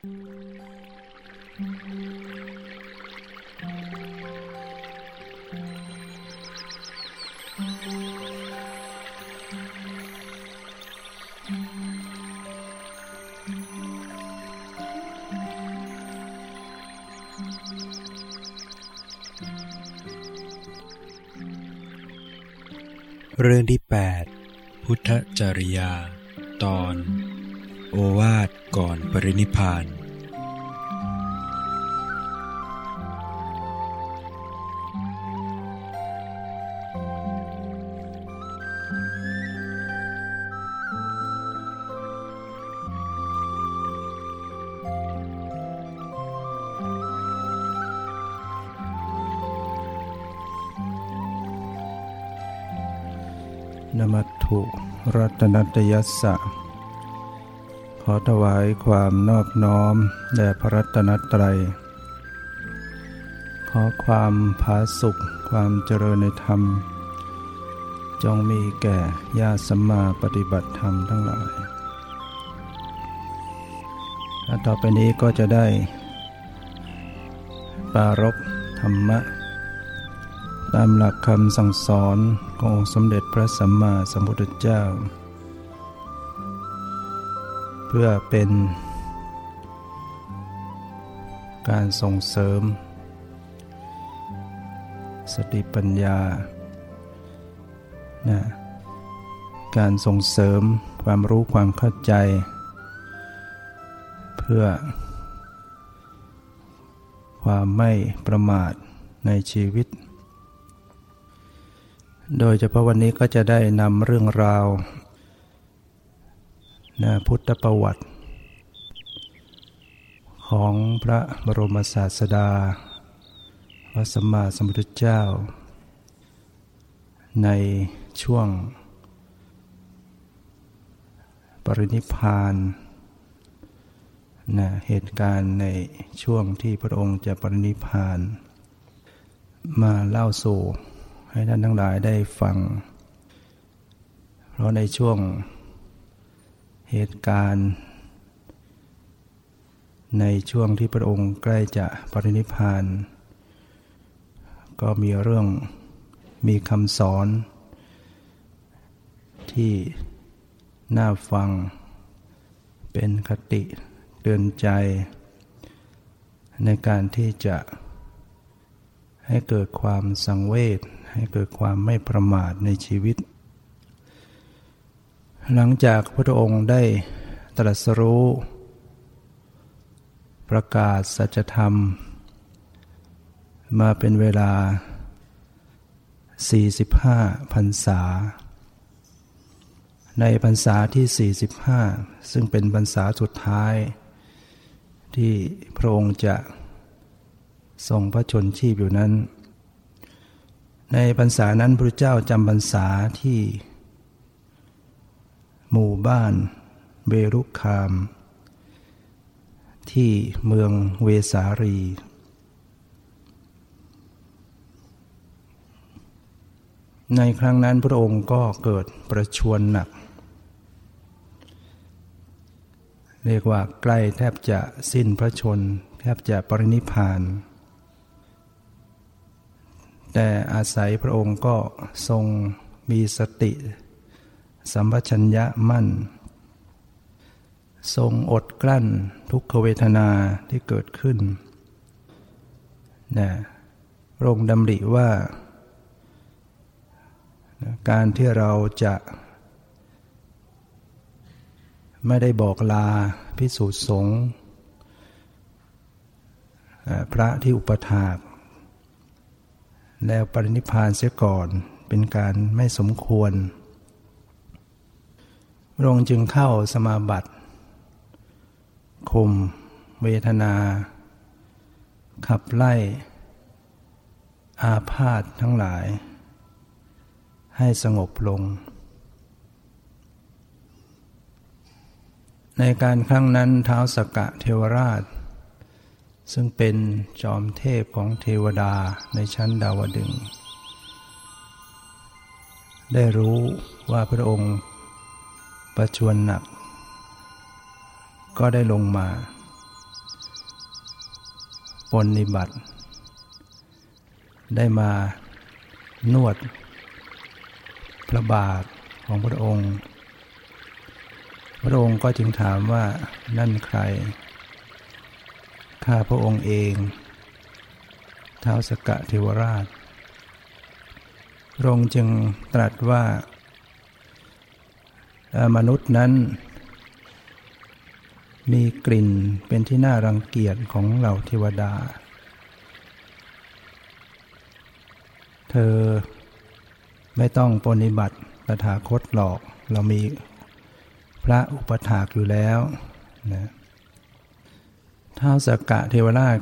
เรื่องที่ 8 พุทธจริยา ตอน โอวาท ก่อนปรินิพาน นมัตถุรัตนัตยัสสะ อถวายความนอบน้อมแด่พระรัตนตรัย ขอความผาสุขความเจริญในธรรม จงมีแก่ญาติสัมมาปฏิบัติธรรมทั้งหลายและต่อไปนี้ก็จะได้ ปารบธรรมะ ตามหลักคำสั่งสอนของสมเด็จพระสัมมาสัมพุทธเจ้า เพื่อเป็นการส่งเสริม สติปัญญานะการส่งเสริมความรู้ความเข้าใจ เพื่อ ความไม่ประมาทในชีวิต โดยเฉพาะวันนี้ก็จะได้นำเรื่องราว นะพุทธประวัติ ของพระบรมศาสดาพระสัมมาสัมพุทธเจ้า ในช่วง ปรินิพานนะเหตุการณ์ในช่วงที่พระองค์จะปรินิพพาน มาเล่าสู่ให้ท่านทั้งหลายได้ฟัง เพราะในช่วง เหตุการณ์ ในช่วงที่พระองค์ใกล้จะปรินิพพาน ก็มีเรื่องมีคำสอน ที่น่าฟัง เป็นคติเตือนใจ ในการที่จะให้เกิดความสังเวชให้เกิดความไม่ประมาทในชีวิต หลังจากพระองค์ได้ตรัสรู้ ประกาศสัจธรรม มาเป็นเวลา 45พรรษา ในพรรษาที่ 45 ซึ่งเป็นพรรษาสุดท้าย ที่พระองค์จะทรงพระชนชีพอยู่นั้น ในพรรษานั้นพระเจ้าจำพรรษาที่ หมู่บ้านเวรุคาม ที่เมืองเวสารี ในครั้งนั้นพระองค์ก็เกิดประชวรหนัก เรียกว่าใกล้แทบจะสิ้นพระชน แทบจะปรินิพาน แต่อาศัยพระองค์ก็ทรงมีสติ สัมปชัญญะมั่น ทรงอดกลั้นทุกขเวทนาที่เกิดขึ้นนะรงดำริว่าการที่เราจะไม่ได้บอกลาพิสูจน์สงฆ์พระที่อุปถาก แล้วปรินิพานเสียก่อนเป็นการไม่สมควร พระองค์จึงเข้าสมาบัติคุม เวทนา ขับไล่ อาพาธทั้งหลาย ให้สงบลง ในการครั้งนั้นเท้าสกกะเทวราช ซึ่งเป็นจอมเทพของเทวดาในชั้นดาวดึง ได้รู้ว่าพระองค์ ประชวรหนัก ก็ได้ลงมาปนิบัติ ได้มานวด พระบาทของพระองค์ พระองค์ก็จึงถามว่านั่นใคร ข้าพระองค์เองเท้าสกะเทวราชพระองค์จึงตรัสว่า มนุษย์นั้น มีกลิ่นเป็นที่น่ารังเกียจของเหล่าเทวดา เธอไม่ต้องปฏิบัติตถาคตหลอกเรามีพระอุปถากอยู่แล้วนะท้าวสกกะเทวราช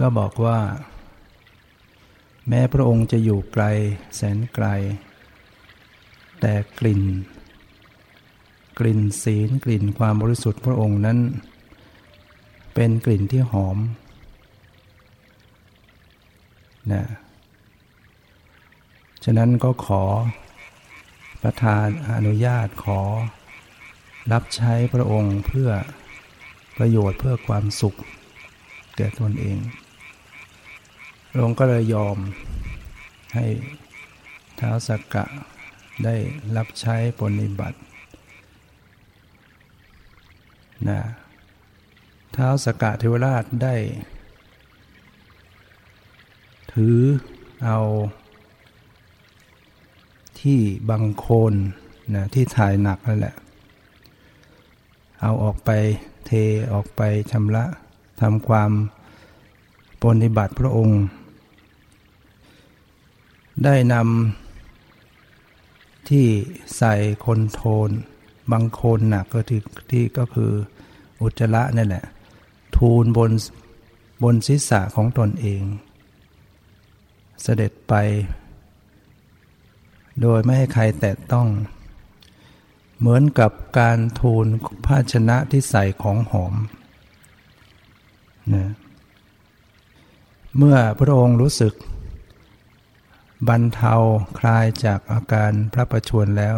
ก็บอกว่า แม้พระองค์จะอยู่ไกลแสนไกล แต่กลิ่น กลิ่นศีลกลิ่นความบริสุทธิ์พระองค์นั้น เป็นกลิ่นที่หอมนะฉะนั้นก็ขอประทานอนุญาตขอ รับใช้พระองค์เพื่อประโยชน์เพื่อความสุขแก่ตนเองพระองค์ก็เลยยอมให้ท้าวสักกะ ได้รับใช้ปฏิบัตินะท้าวสกกะเทวราชได้ ถือเอาที่บังโคนนะที่ถ่ายหนักนั่นแหละ เอาออกไปเทออกไปชำระทำความปฏิบัติพระองค์ ได้นำ ที่ใส่คนโทน บางคนหนักก็ที่ที่ก็คืออุจจาระนั่แหละ ทูลบนบนศีรษะของตนเอง เสด็จไป โดยไม่ให้ใครแตะต้อง เหมือนกับการทูลภาชนะที่ใส่ของหอมนะเมื่อพระองค์รู้สึก บรรเทาคลายจากอาการพระประชวรแล้ว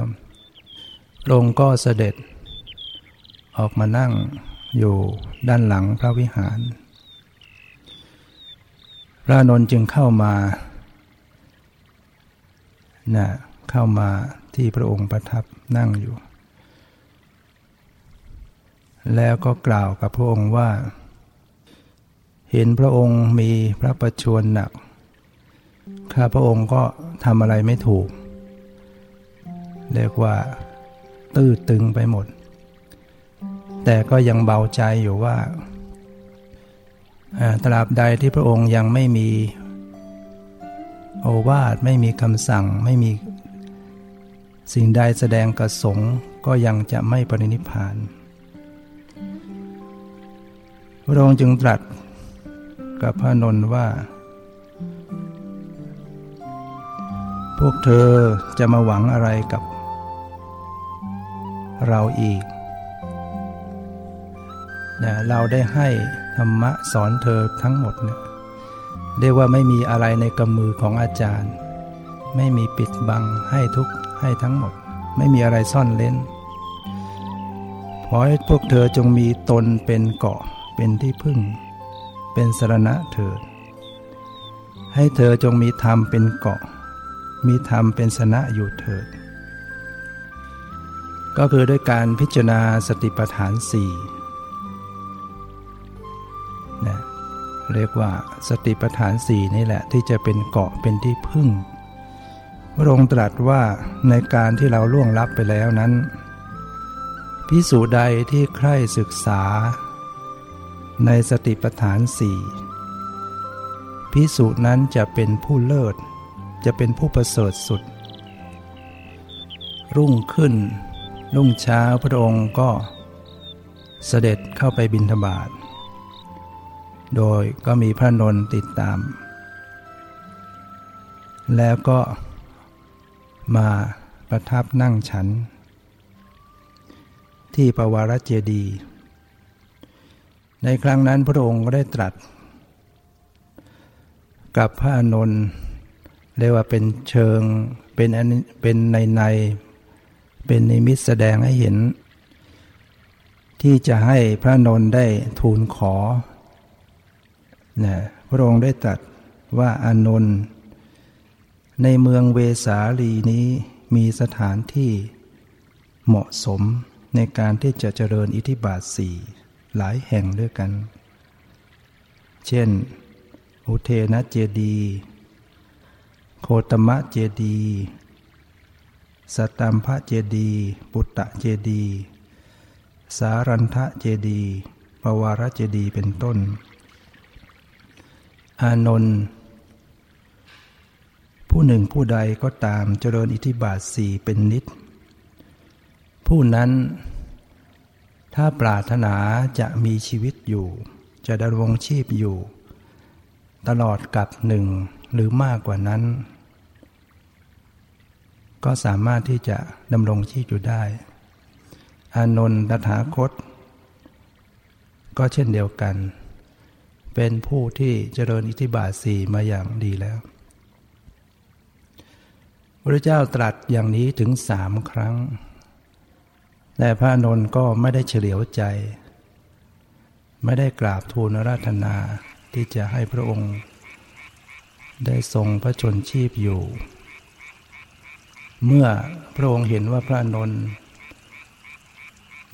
ลงก็เสด็จ ออกมานั่งอยู่ด้านหลังพระวิหาร พระนนจึงเข้ามานะเข้ามาที่พระองค์ประทับนั่งอยู่ แล้วก็กล่าวกับพระองค์ว่า เห็นพระองค์มีพระประชวรหนัก ข้าพระองค์ก็ทำอะไรไม่ถูก เรียกว่า ตื้อตึงไปหมด แต่ก็ยังเบาใจอยู่ว่าตราบใดที่พระองค์ยังไม่มี โอวาทไม่มีคำสั่งไม่มีสิ่งใดแสดงกระสงก็ยังจะไม่ปรินิพาน พระองค์จึงตรัสกับพระนนท์ว่า พวกเธอจะมาหวังอะไรกับเราอีกนะเราได้ให้ธรรมะสอนเธอทั้งหมดเนี่ยเรียกว่าไม่มีอะไรในกำมือของอาจารย์ ไม่มีปิดบังให้ทุกให้ทั้งหมด ไม่มีอะไรซ่อนเล้นขอให้พวกเธอจงมีตนเป็นเกาะเป็นที่พึ่ง เป็นสรณะเถิดให้เธอจงมีธรรมเป็นเกาะ มีธรรมเป็นสนะอยู่เถิด ก็คือด้วยการพิจารณาสติปัฏฐานสี่นะเรียกว่าสติปัฏฐานสี่นี่แหละที่จะเป็นเกาะเป็นที่พึ่งพระองค์ตรัสว่าในการที่เราล่วงลับไปแล้วนั้นพิสูจใดที่ใคร่ศึกษา ในสติปัฏฐานสี่พิสูจนั้นจะเป็นผู้เลิศ จะเป็นผู้ประเสริฐสุด รุ่งขึ้น รุ่งเช้าพระองค์ก็เสด็จเข้าไปบินธบาตโดยก็มีพระนนติดตาม แล้วก็มาประทับนั่งฉัน ที่ปวารเจดี ในครั้งนั้นพระองค์ก็ได้ตรัส กับพระนนท์ เรียกว่าเป็นเชิงเป็นเป็นในในเป็นนิมิตแสดงให้เห็น ที่จะให้พระนนท์ได้ทูลขอนะพระองค์ได้ตรัสว่าอานนท์ในเมืองเวสาลีนี้มีสถานที่เหมาะสมในการที่จะเจริญอิทธิบาทสี่หลายแห่งด้วยกัน เช่น อุเทนะเจดี โคตมะเจดีสตัมพะเจดีปุตตะเจดีสารันทะเจดีปวารเจดีเป็นต้น อานนท์ผู้หนึ่งผู้ใดก็ตามเจริญอิทธิบาทสี่เป็นนิด ผู้นั้น ถ้าปรารถนาจะมีชีวิตอยู่ จะดำรงชีพอยู่ ตลอดกับหนึ่งหรือมากกว่านั้น ก็สามารถที่จะดำรงชีพอยู่ได้ อานนท์ตถาคต ก็เช่นเดียวกัน เป็นผู้ที่เจริญอิทธิบาทสี่มาอย่างดีแล้วพระเจ้าตรัสอย่างนี้ถึงสามครั้ง แต่พระนนท์ก็ไม่ได้เฉลียวใจ ไม่ได้กราบทูลราธนาที่จะให้พระองค์ ได้ทรงพระชนชีพอยู่ เมื่อพระองค์เห็นว่าพระนนท์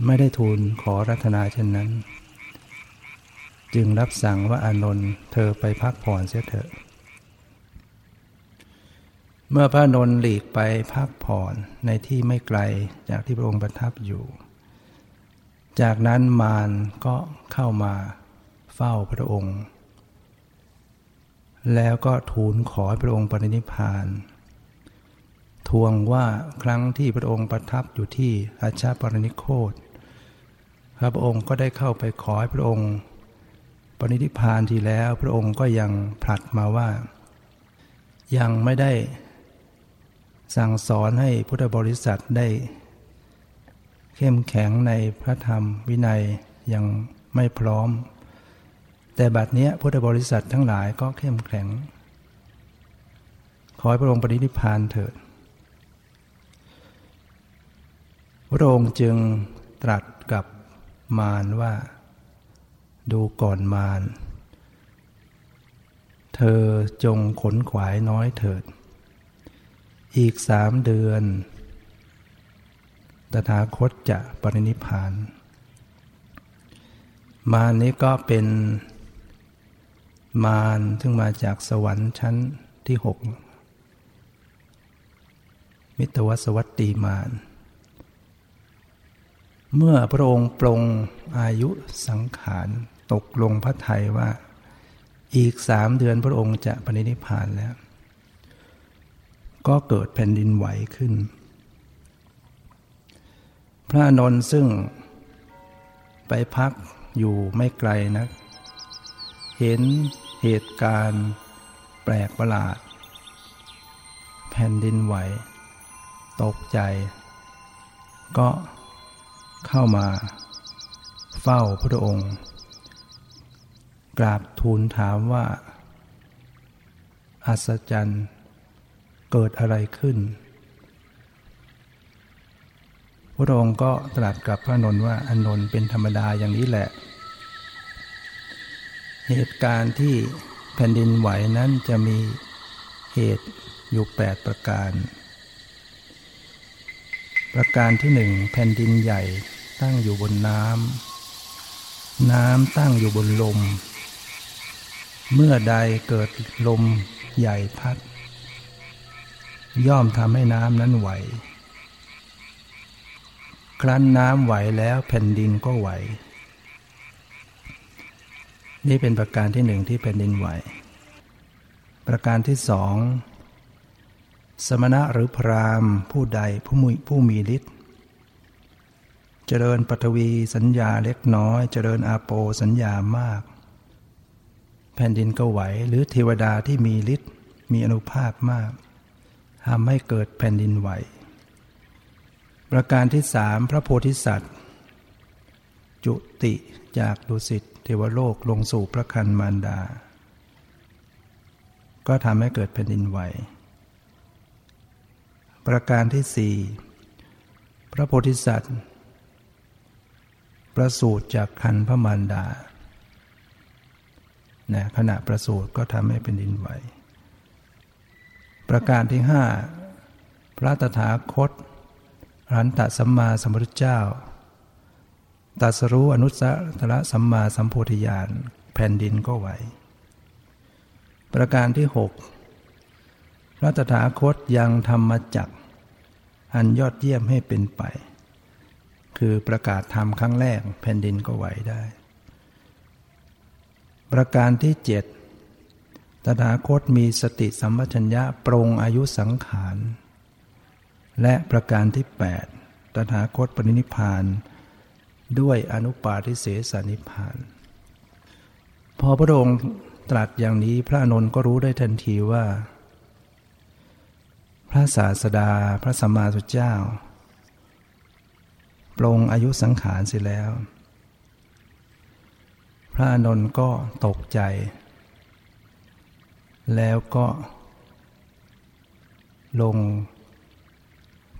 ไม่ได้ทูลขอรัตนาเช่นนั้น จึงรับสั่งว่าอานนท์เธอไปพักผ่อนเสียเถอะ เมื่อพระนนท์หลีกไปพักผ่อนในที่ไม่ไกลจากที่พระองค์ประทับอยู่ จากนั้นมารก็เข้ามาเฝ้าพระองค์ แล้วก็ทูลขอให้พระองค์ปรินิพาน ทวงว่าครั้งที่พระองค์ประทับอยู่ที่อาชาปรนิโคตพระองค์ก็ได้เข้าไปขอให้พระองค์ปรินิพานทีแล้วพระองค์ก็ยังผลัดมาว่า ยังไม่ได้สั่งสอนให้พุทธบริษัทได้ เข้มแข็งในพระธรรมวินัยยังไม่พร้อม แต่บัดนี้พุทธบริษัททั้งหลายก็เข้มแข็ง ขอให้พระองค์ปฏิทิพานเถิด พระองค์จึงตรัสกับมารว่า ดูก่อนมาร เธอจงขนขวายน้อยเถิด อีกสามเดือน ตถาคตจะปรินิพาน มารนี้ก็เป็นมารซึ่งมาจากสวรรค์ชั้นที่หกมิตรวสวัตตีมาร เมื่อพระองค์ปรงอายุสังขารตกลงพระไทยว่า อีกสามเดือนพระองค์จะปรินิพานแล้ว ก็เกิดแผ่นดินไหวขึ้น พระนนท์ซึ่งไปพักอยู่ไม่ไกลนะเห็นเหตุการณ์แปลกประหลาด แผ่นดินไหว ตกใจ ก็ เข้ามา เฝ้าพระองค์ กราบทูลถามว่า อัศจรรย์เกิดอะไรขึ้น พระองค์ก็ตรัสกับพระนนท์ว่าอนนท์เป็นธรรมดาอย่างนี้แหละ เหตุการณ์ที่แผ่นดินไหวนั้นจะมีเหตุอยู่แปดประการ ประการที่หนึ่งแผ่นดินใหญ่ตั้งอยู่บนน้ำ น้ำตั้งอยู่บนลม เมื่อใดเกิดลมใหญ่พัด ย่อมทำให้น้ำนั้นไหว ครั้นน้ำไหวแล้วแผ่นดินก็ไหว นี่เป็นประการที่หนึ่งที่แผ่นดินไหว ประการที่สอง สมณะหรือพรามผู้ใดผู้มีผู้มีฤทธิ์เจริญปฐวีสัญญาเล็กน้อย เจริญอาโปสัญญามาก แผ่นดินก็ไหวหรือเทวดาที่มีฤทธิ์มีอนุภาพมากทำให้เกิดแผ่นดินไหว ประการที่สามพระโพธิสัตว์ จุติจากดุสิตเทวโลกลงสู่พระคันมารดา ก็ทำให้เกิดแผ่นดินไหว ประการที่สี่พระโพธิสัตว์ ประสูติจากคันพระมารดานะขณะประสูติก็ทำให้เป็นดินไหว ประการที่ห้าพระตถาคตรันตสัมมาสัมพุทธเจ้าตัสรู้อนุสตรสัมมาสัมโพธิญาณแผ่นดินก็ไหว ประการที่หก ระตถาคตยังธรรมจักอันยอดเยี่ยมให้เป็นไป คือประกาศธรรมครั้งแรกแผ่นดินก็ไหวได้ ประการที่เจ็ดตถาคตมีสติสัมปชัญญะปรงอายุสังขาร และประการที่ 8 ตถาคตปรินิพานด้วยอนุปาทิเสสนิพาน พอพระองค์ตรัสอย่างนี้พระนนท์ก็รู้ได้ทันทีว่า พระศาสดาพระสัมมาสุทธเจ้า ปรงอายุสังขารเสร็จแล้ว พระนนท์ก็ตกใจ แล้วก็ ลง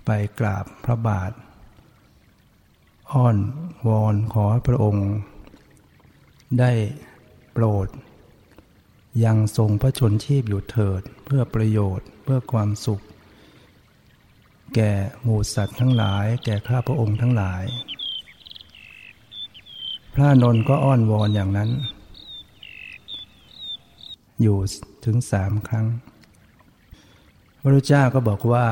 ไปกราบพระบาท อ้อนวอนขอพระองค์ ได้โปรด ยังทรงพระชนชีพอยู่เถิดเพื่อประโยชน์เพื่อความสุข แก่หมู่สัตว์ทั้งหลาย แก่ข้าพระองค์ทั้งหลาย พระนนท์ก็อ้อนวอนอย่างนั้น อยู่ถึงสามครั้ง พระพุทธเจ้าก็บอกว่า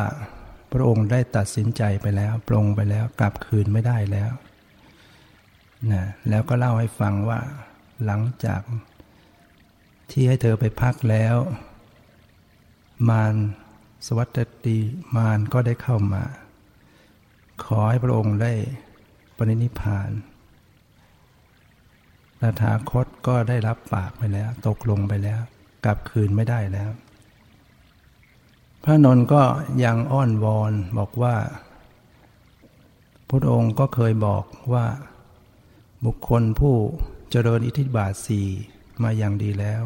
พระองค์ได้ตัดสินใจไปแล้วปรงไปแล้วกลับคืนไม่ได้แล้วนะแล้วก็เล่าให้ฟังว่า หลังจากที่ให้เธอไปพักแล้ว มาร สวัสดีมารก็ได้เข้ามา ขอให้พระองค์ได้ปรินิพานตถาคตก็ได้รับปากไปแล้ว ตกลงไปแล้ว กลับคืนไม่ได้แล้ว พระนนท์ก็ยังอ้อนวอนบอกว่า พระองค์ก็เคยบอกว่า บุคคลผู้เจริญอิทธิบาทสี่มาอย่างดีแล้ว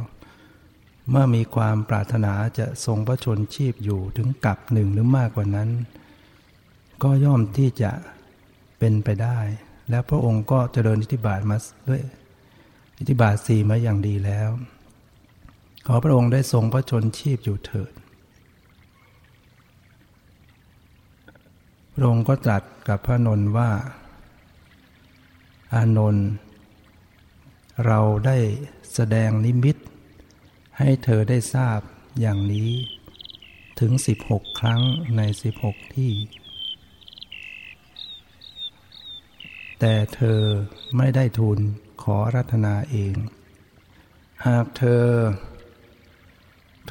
เมื่อมีความปรารถนาจะทรงพระชนชีพอยู่ถึงกับหนึ่งหรือมากกว่านั้น ก็ย่อมที่จะเป็นไปได้ แล้วพระองค์ก็เจริญอิทธิบาทมาด้วยอิทธิบาทสี่มาอย่างดีแล้ว ขอพระองค์ได้ทรงพระชนชีพอยู่เถิดพระองค์ก็ตรัสกับพระนนท์ว่า อานนท์เราได้แสดงนิมิต ให้เธอได้ทราบอย่างนี้ ถึง 16 ครั้งใน 16 ที่ แต่เธอไม่ได้ทูลขอรัตนาเอง หากเธอ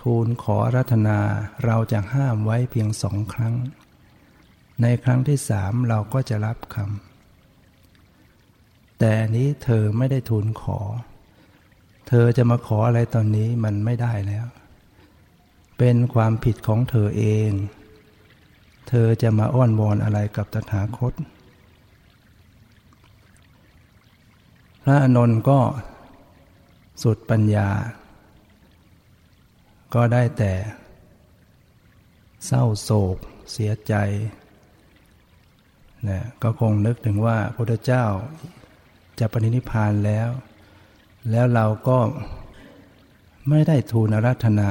ทูลขอรัตนาเราจะห้ามไว้เพียงสองครั้ง ในครั้งที่สามเราก็จะรับคำแต่นี้เธอไม่ได้ทูลขอ เธอจะมาขออะไรตอนนี้มันไม่ได้แล้ว เป็นความผิดของเธอเอง เธอจะมาอ้อนวอนอะไรกับตถาคต พระอนนท์ก็สุดปัญญา ก็ได้แต่ เศร้าโศก เสียใจนะก็คงนึกถึงว่าพระเจ้าจะปณินิพานแล้ว แล้วเราก็ไม่ได้ทูลาราธนา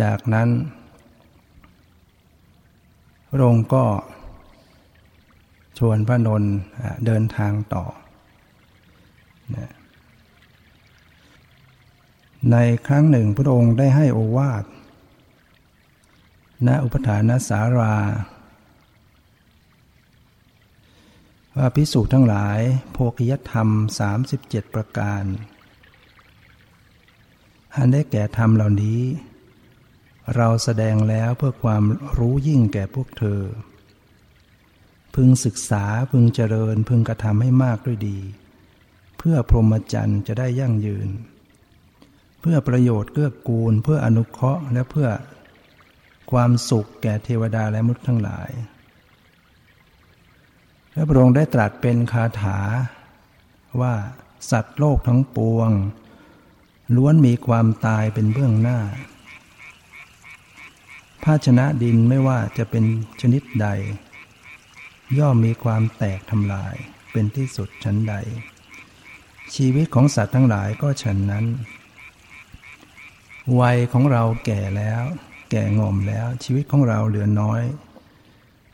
จากนั้นพระองค์ก็ชวนพระนนท์เดินทางต่อ ในครั้งหนึ่งพระองค์ได้ให้โอวาทณอุปถานสารา ว่าพิสูจน์ทั้งหลาย โพคิยธรรม 37 ประการอันได้แก่ธรรมเหล่านี้ เราแสดงแล้วเพื่อความรู้ยิ่งแก่พวกเธอ พึงศึกษาพึงเจริญพึงกระทำให้มากด้วยดี เพื่อพรหมจรรย์จะได้ยั่งยืน เพื่อประโยชน์เกื้อกูล เพื่ออนุเคราะห์และเพื่อความสุขแก่เทวดาและมนุษย์ทั้งหลาย และพระองค์ได้ตรัสเป็นคาถา ว่าสัตว์โลกทั้งปวง ล้วนมีความตายเป็นเบื้องหน้า ภาชนะดินไม่ว่าจะเป็นชนิดใด ย่อมมีความแตกทำลายเป็นที่สุดชั้นใด ชีวิตของสัตว์ทั้งหลายก็ฉันนั้น วัยของเราแก่แล้ว แก่งอมแล้วชีวิตของเราเหลือน้อย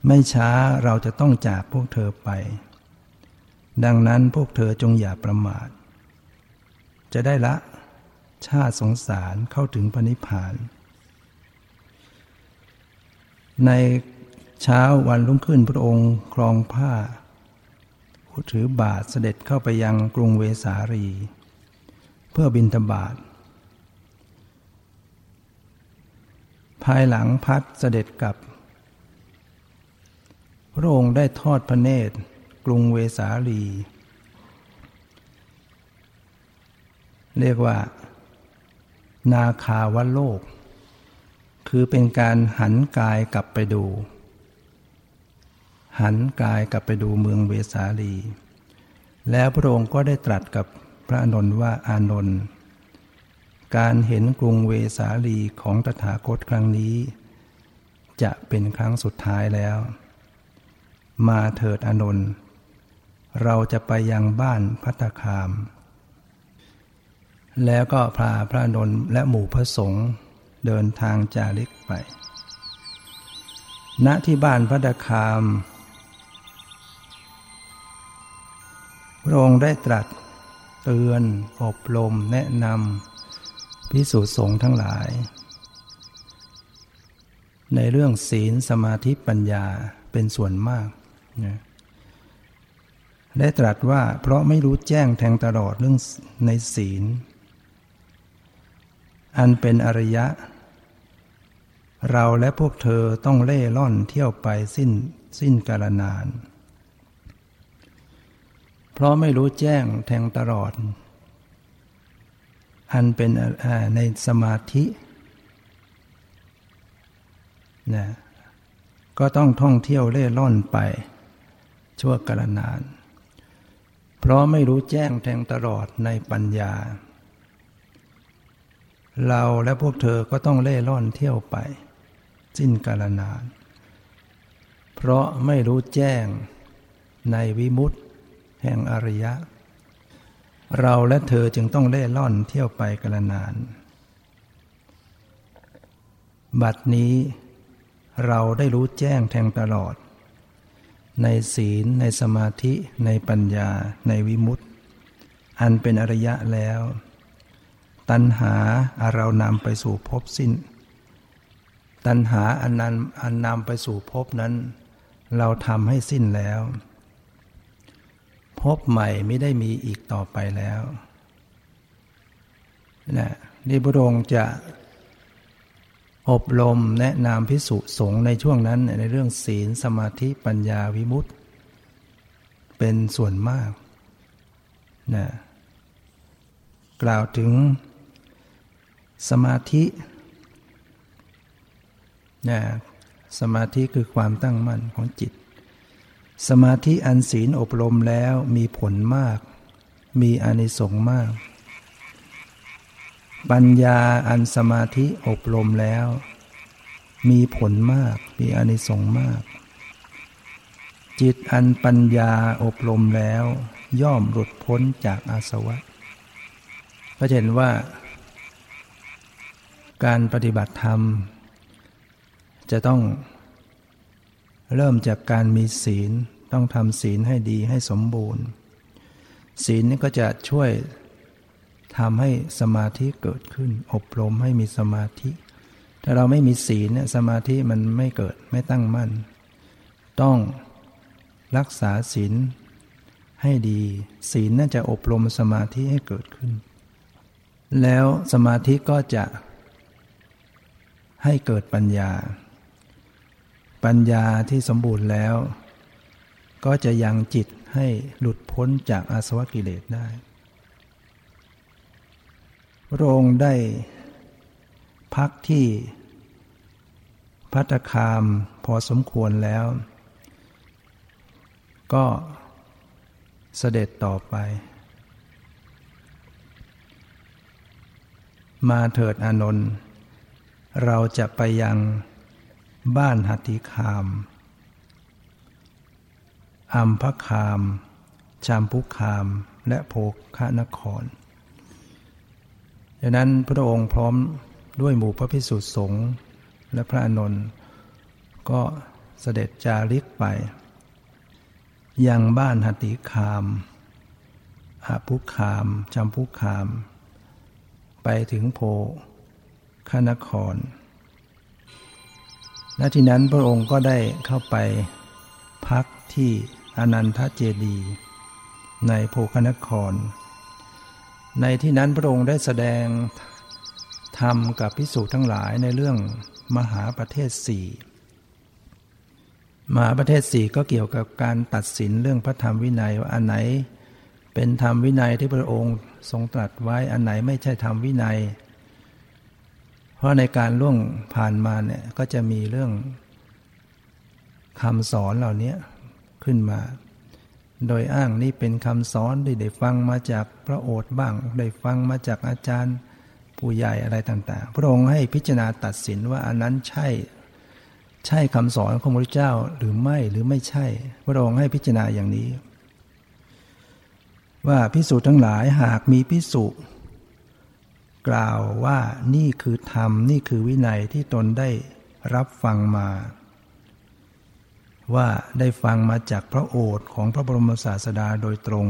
ไม่ช้าเราจะต้องจากพวกเธอไป ดังนั้นพวกเธอจงอย่าประมาท จะได้ละ ชาติสงสารเข้าถึงพระนิพพาน ในเช้าวันรุ่งขึ้นพระองค์ครองผ้าถือบาทเสด็จเข้าไปยังกรุงเวสาลี เพื่อบินทบาท ภายหลังพัดเสด็จกลับ พระองค์ได้ทอดพระเนตร กรุงเวสาลี เรียกว่า นาคาวโลก คือเป็นการหันกายกลับไปดู หันกายกลับไปดูเมืองเวสาลี แล้วพระองค์ก็ได้ตรัสกับพระอนนท์ว่าอานนท์การเห็นกรุงเวสาลีของตถาคตครั้งนี้ จะเป็นครั้งสุดท้ายแล้ว มาเถิดอนนท์เราจะไปยังบ้านพัตคาม แล้วก็พาพระนนท์และหมู่พระสงฆ์เดินทางจาริกไป ณที่บ้านพัตคามพระองค์ได้ตรัสเตือน อบรมแนะนำพิสูจน์สงฆ์ทั้งหลาย ในเรื่องศีลสมาธิปัญญาเป็นส่วนมาก นะได้ตรัสว่าเพราะไม่รู้แจ้งแทงตลอดเรื่องในศีล อันเป็นอริยะ เราและพวกเธอต้องเล่ล่อนเที่ยวไปสิ้นสิ้นกาลนาน เพราะไม่รู้แจ้งแทงตลอด อันเป็นในสมาธินะก็ต้องท่องเที่ยวเล่ร่อนไป ชั่วกาลนาน เพราะไม่รู้แจ้งแทงตลอดในปัญญา เราและพวกเธอก็ต้องเล่ร่อนเที่ยวไป สิ้นกาลนาน เพราะไม่รู้แจ้งในวิมุตติแห่งอริยะ เราและเธอจึงต้องเล่ล่อนเที่ยวไปกละนาน บัดนี้เราได้รู้แจ้งแทงตลอด ในศีล ในสมาธิ ในปัญญา ในวิมุตติ อันเป็นอริยะแล้ว ตัณหาอาเรานำไปสู่ภพสิ้น ตัณหาอันนั้นอันนำไปสู่ภพนั้น เราทำให้สิ้นแล้ว พบใหม่ไม่ได้มีอีกต่อไปแล้วนะนี่พระองค์จะ อบรมแนะนำพิสุสงในช่วงนั้นในเรื่องศีลสมาธิปัญญาวิมุตติ เป็นส่วนมากนะกล่าวถึงสมาธินะสมาธิคือความตั้งมั่นของจิต สมาธิอันศีลอบรมแล้วมีผลมาก มีอานิสงส์มาก ปัญญาอันสมาธิอบรมแล้ว มีผลมาก มีอนิสงส์มาก จิตอันปัญญาอบรมแล้ว ย่อมหลุดพ้นจากอาสวะก็เห็นว่า การปฏิบัติธรรม จะต้อง เริ่มจากการมีศีลต้องทำศีลให้ดีให้สมบูรณ์ ศีลนี่ก็จะช่วย ทำให้สมาธิเกิดขึ้น อบรมให้มีสมาธิ ถ้าเราไม่มีศีลเนี่ยสมาธิมันไม่เกิดไม่ตั้งมั่น ต้องรักษาศีลให้ดี ศีลน่าจะอบรมสมาธิให้เกิดขึ้น แล้วสมาธิก็จะให้เกิดปัญญา ปัญญาที่สมบูรณ์แล้ว ก็จะยังจิตให้หลุดพ้นจากอาสวะกิเลสได้ พระองค์ได้พักที่พัตคามพอสมควรแล้ว ก็เสด็จต่อไป มาเถิดอานนท์เราจะไปยังบ้านหัตถิคาม อัมพคาม ชามพุคาม และโภคนคร ดังนั้นพระองค์พร้อมด้วยหมู่พระพิสุทธิสงฆ์และพระอนนท์ก็เสด็จจาริกไป ยังบ้านหติคามอาภุคามจำพุคาม ไปถึงโพคนคร ณ ที่นั้นพระองค์ก็ได้เข้าไปพักที่อนันทเจดี ในโพคนคร ในที่นั้นพระองค์ได้แสดงธรรมกับพิสูจน์ทั้งหลายในเรื่องมหาประเทศสี่มหาประเทศสี่ก็เกี่ยวกับการตัดสินเรื่องพระธรรมวินัยว่าอันไหน เป็นธรรมวินัยที่พระองค์ทรงตรัสไว้อันไหนไม่ใช่ธรรมวินัย เพราะในการล่วงผ่านมาเนี่ยก็จะมีเรื่องคำสอนเหล่านี้ขึ้นมา โดยอ้างนี่เป็นคำสอนที่ได้ฟังมาจากพระโอษฐ์บ้าง ได้ฟังมาจากอาจารย์ผู้ใหญ่อะไรต่าง ๆ พระองค์ให้พิจารณาตัดสินว่าอันนั้นใช่ ใช่คำสอนของพระเจ้าหรือไม่หรือไม่ใช่ พระองค์ให้พิจารณาอย่างนี้ ว่าพิสูจน์ทั้งหลายหากมีพิสุกล่าวว่านี่คือธรรมนี่คือวินัยที่ตนได้รับฟังมา ว่าได้ฟังมาจากพระโอษฐ์ของพระบรมศาสดาโดยตรง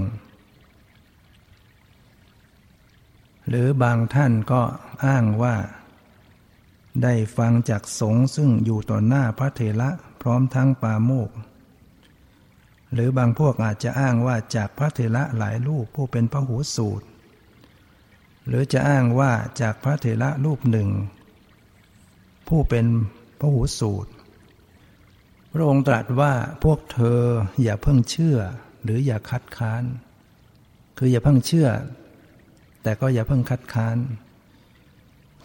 หรือบางท่านก็อ้างว่า ได้ฟังจากสงฆ์ซึ่งอยู่ต่อหน้าพระเถระพร้อมทั้งปาโมก หรือบางพวกอาจจะอ้างว่าจากพระเถระหลายรูปผู้เป็นพระหูสูตร หรือจะอ้างว่าจากพระเถระรูปหนึ่ง ผู้เป็นพระหูสูตร พระองค์ตรัสว่าพวกเธออย่าเพิ่งเชื่อ หรืออย่าคัดค้าน คืออย่าเพิ่งเชื่อ แต่ก็อย่าเพิ่งคัดค้าน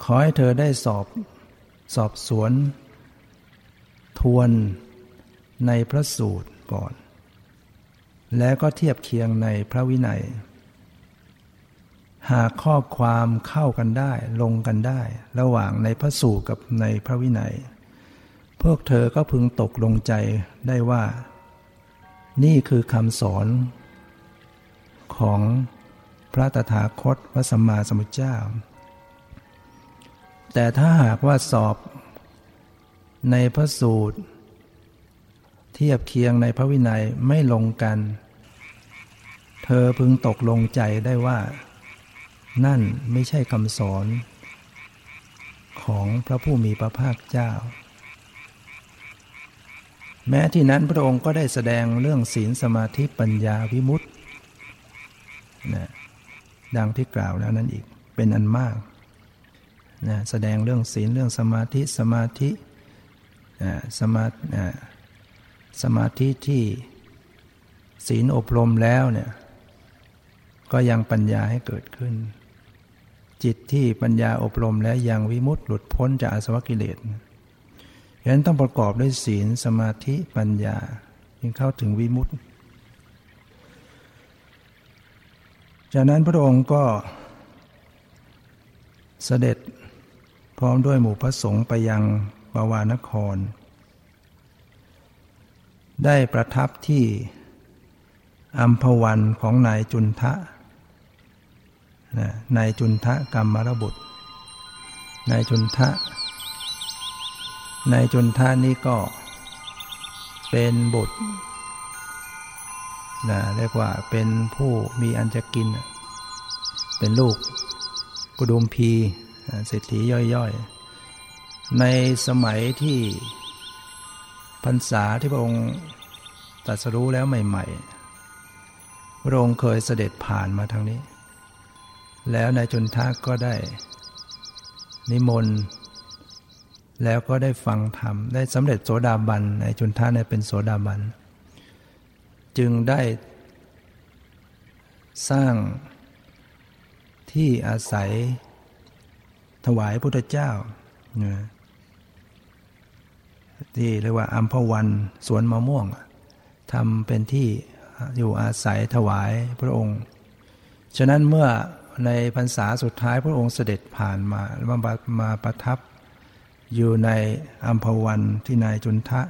ขอให้เธอได้สอบสอบสวน ทวนในพระสูตรก่อน แล้วก็เทียบเคียงในพระวินัย หากข้อความเข้ากันได้ลงกันได้ ระหว่างในพระสูตรกับในพระวินัย พวกเธอก็พึงตกลงใจได้ว่า นี่คือคำสอน ของพระตถาคตพระสัมมาสัมพุทธเจ้า แต่ถ้าหากว่าสอบ ในพระสูตร เทียบเคียงในพระวินัยไม่ลงกัน เธอพึงตกลงใจได้ว่า นั่นไม่ใช่คำสอน ของพระผู้มีพระภาคเจ้า แม้ที่นั้นพระองค์ก็ได้แสดงเรื่องศีลสมาธิปัญญาวิมุตตินะดังที่กล่าวแล้วนั้นอีกเป็นอันมากนะแสดงเรื่องศีลเรื่องสมาธิสมาธิสมาสมาธิที่ศีลอบรมแล้วเนี่ยก็ยังปัญญาให้เกิดขึ้น จิตที่ปัญญาอบรมแล้วยังวิมุตติหลุดพ้นจากอสวกิเลส ฉะนั้นต้องประกอบด้วยศีลสมาธิปัญญาจึงเข้าถึงวิมุตติ จากนั้นพระองค์ก็เสด็จพร้อมด้วยหมู่พระสงฆ์ไปยังบาวานคร ได้ประทับที่อัมพวันของนายจุนทะนายจุนทะกรรมรบุตร นายจุนทะ ในจุนทะนี่ก็เป็นบุตรนะเรียกว่าเป็นผู้มีอันจะกิน เป็นลูกกุดุมพีเศรษฐีย่อยๆ ในสมัยที่พรรษาที่พระองค์ตรัสรู้แล้วใหม่ ๆ พระองค์เคยเสด็จผ่านมาทางนี้ แล้วนายจุนทาก็ได้ นิมนต์ แล้วก็ได้ฟังธรรม ได้สำเร็จโสดาบันในจุนท่านเป็นโสดาบัน จึงได้สร้างที่อาศัยถวายพุทธเจ้า ที่เรียกว่าอัมพวันสวนมะม่วงทำเป็นที่อยู่อาศัยถวายพระองค์ ฉะนั้นเมื่อในพรรษาสุดท้ายพระองค์เสด็จผ่านมามามาประทับ อยู่ในอัมพวันที่นายจุนทะ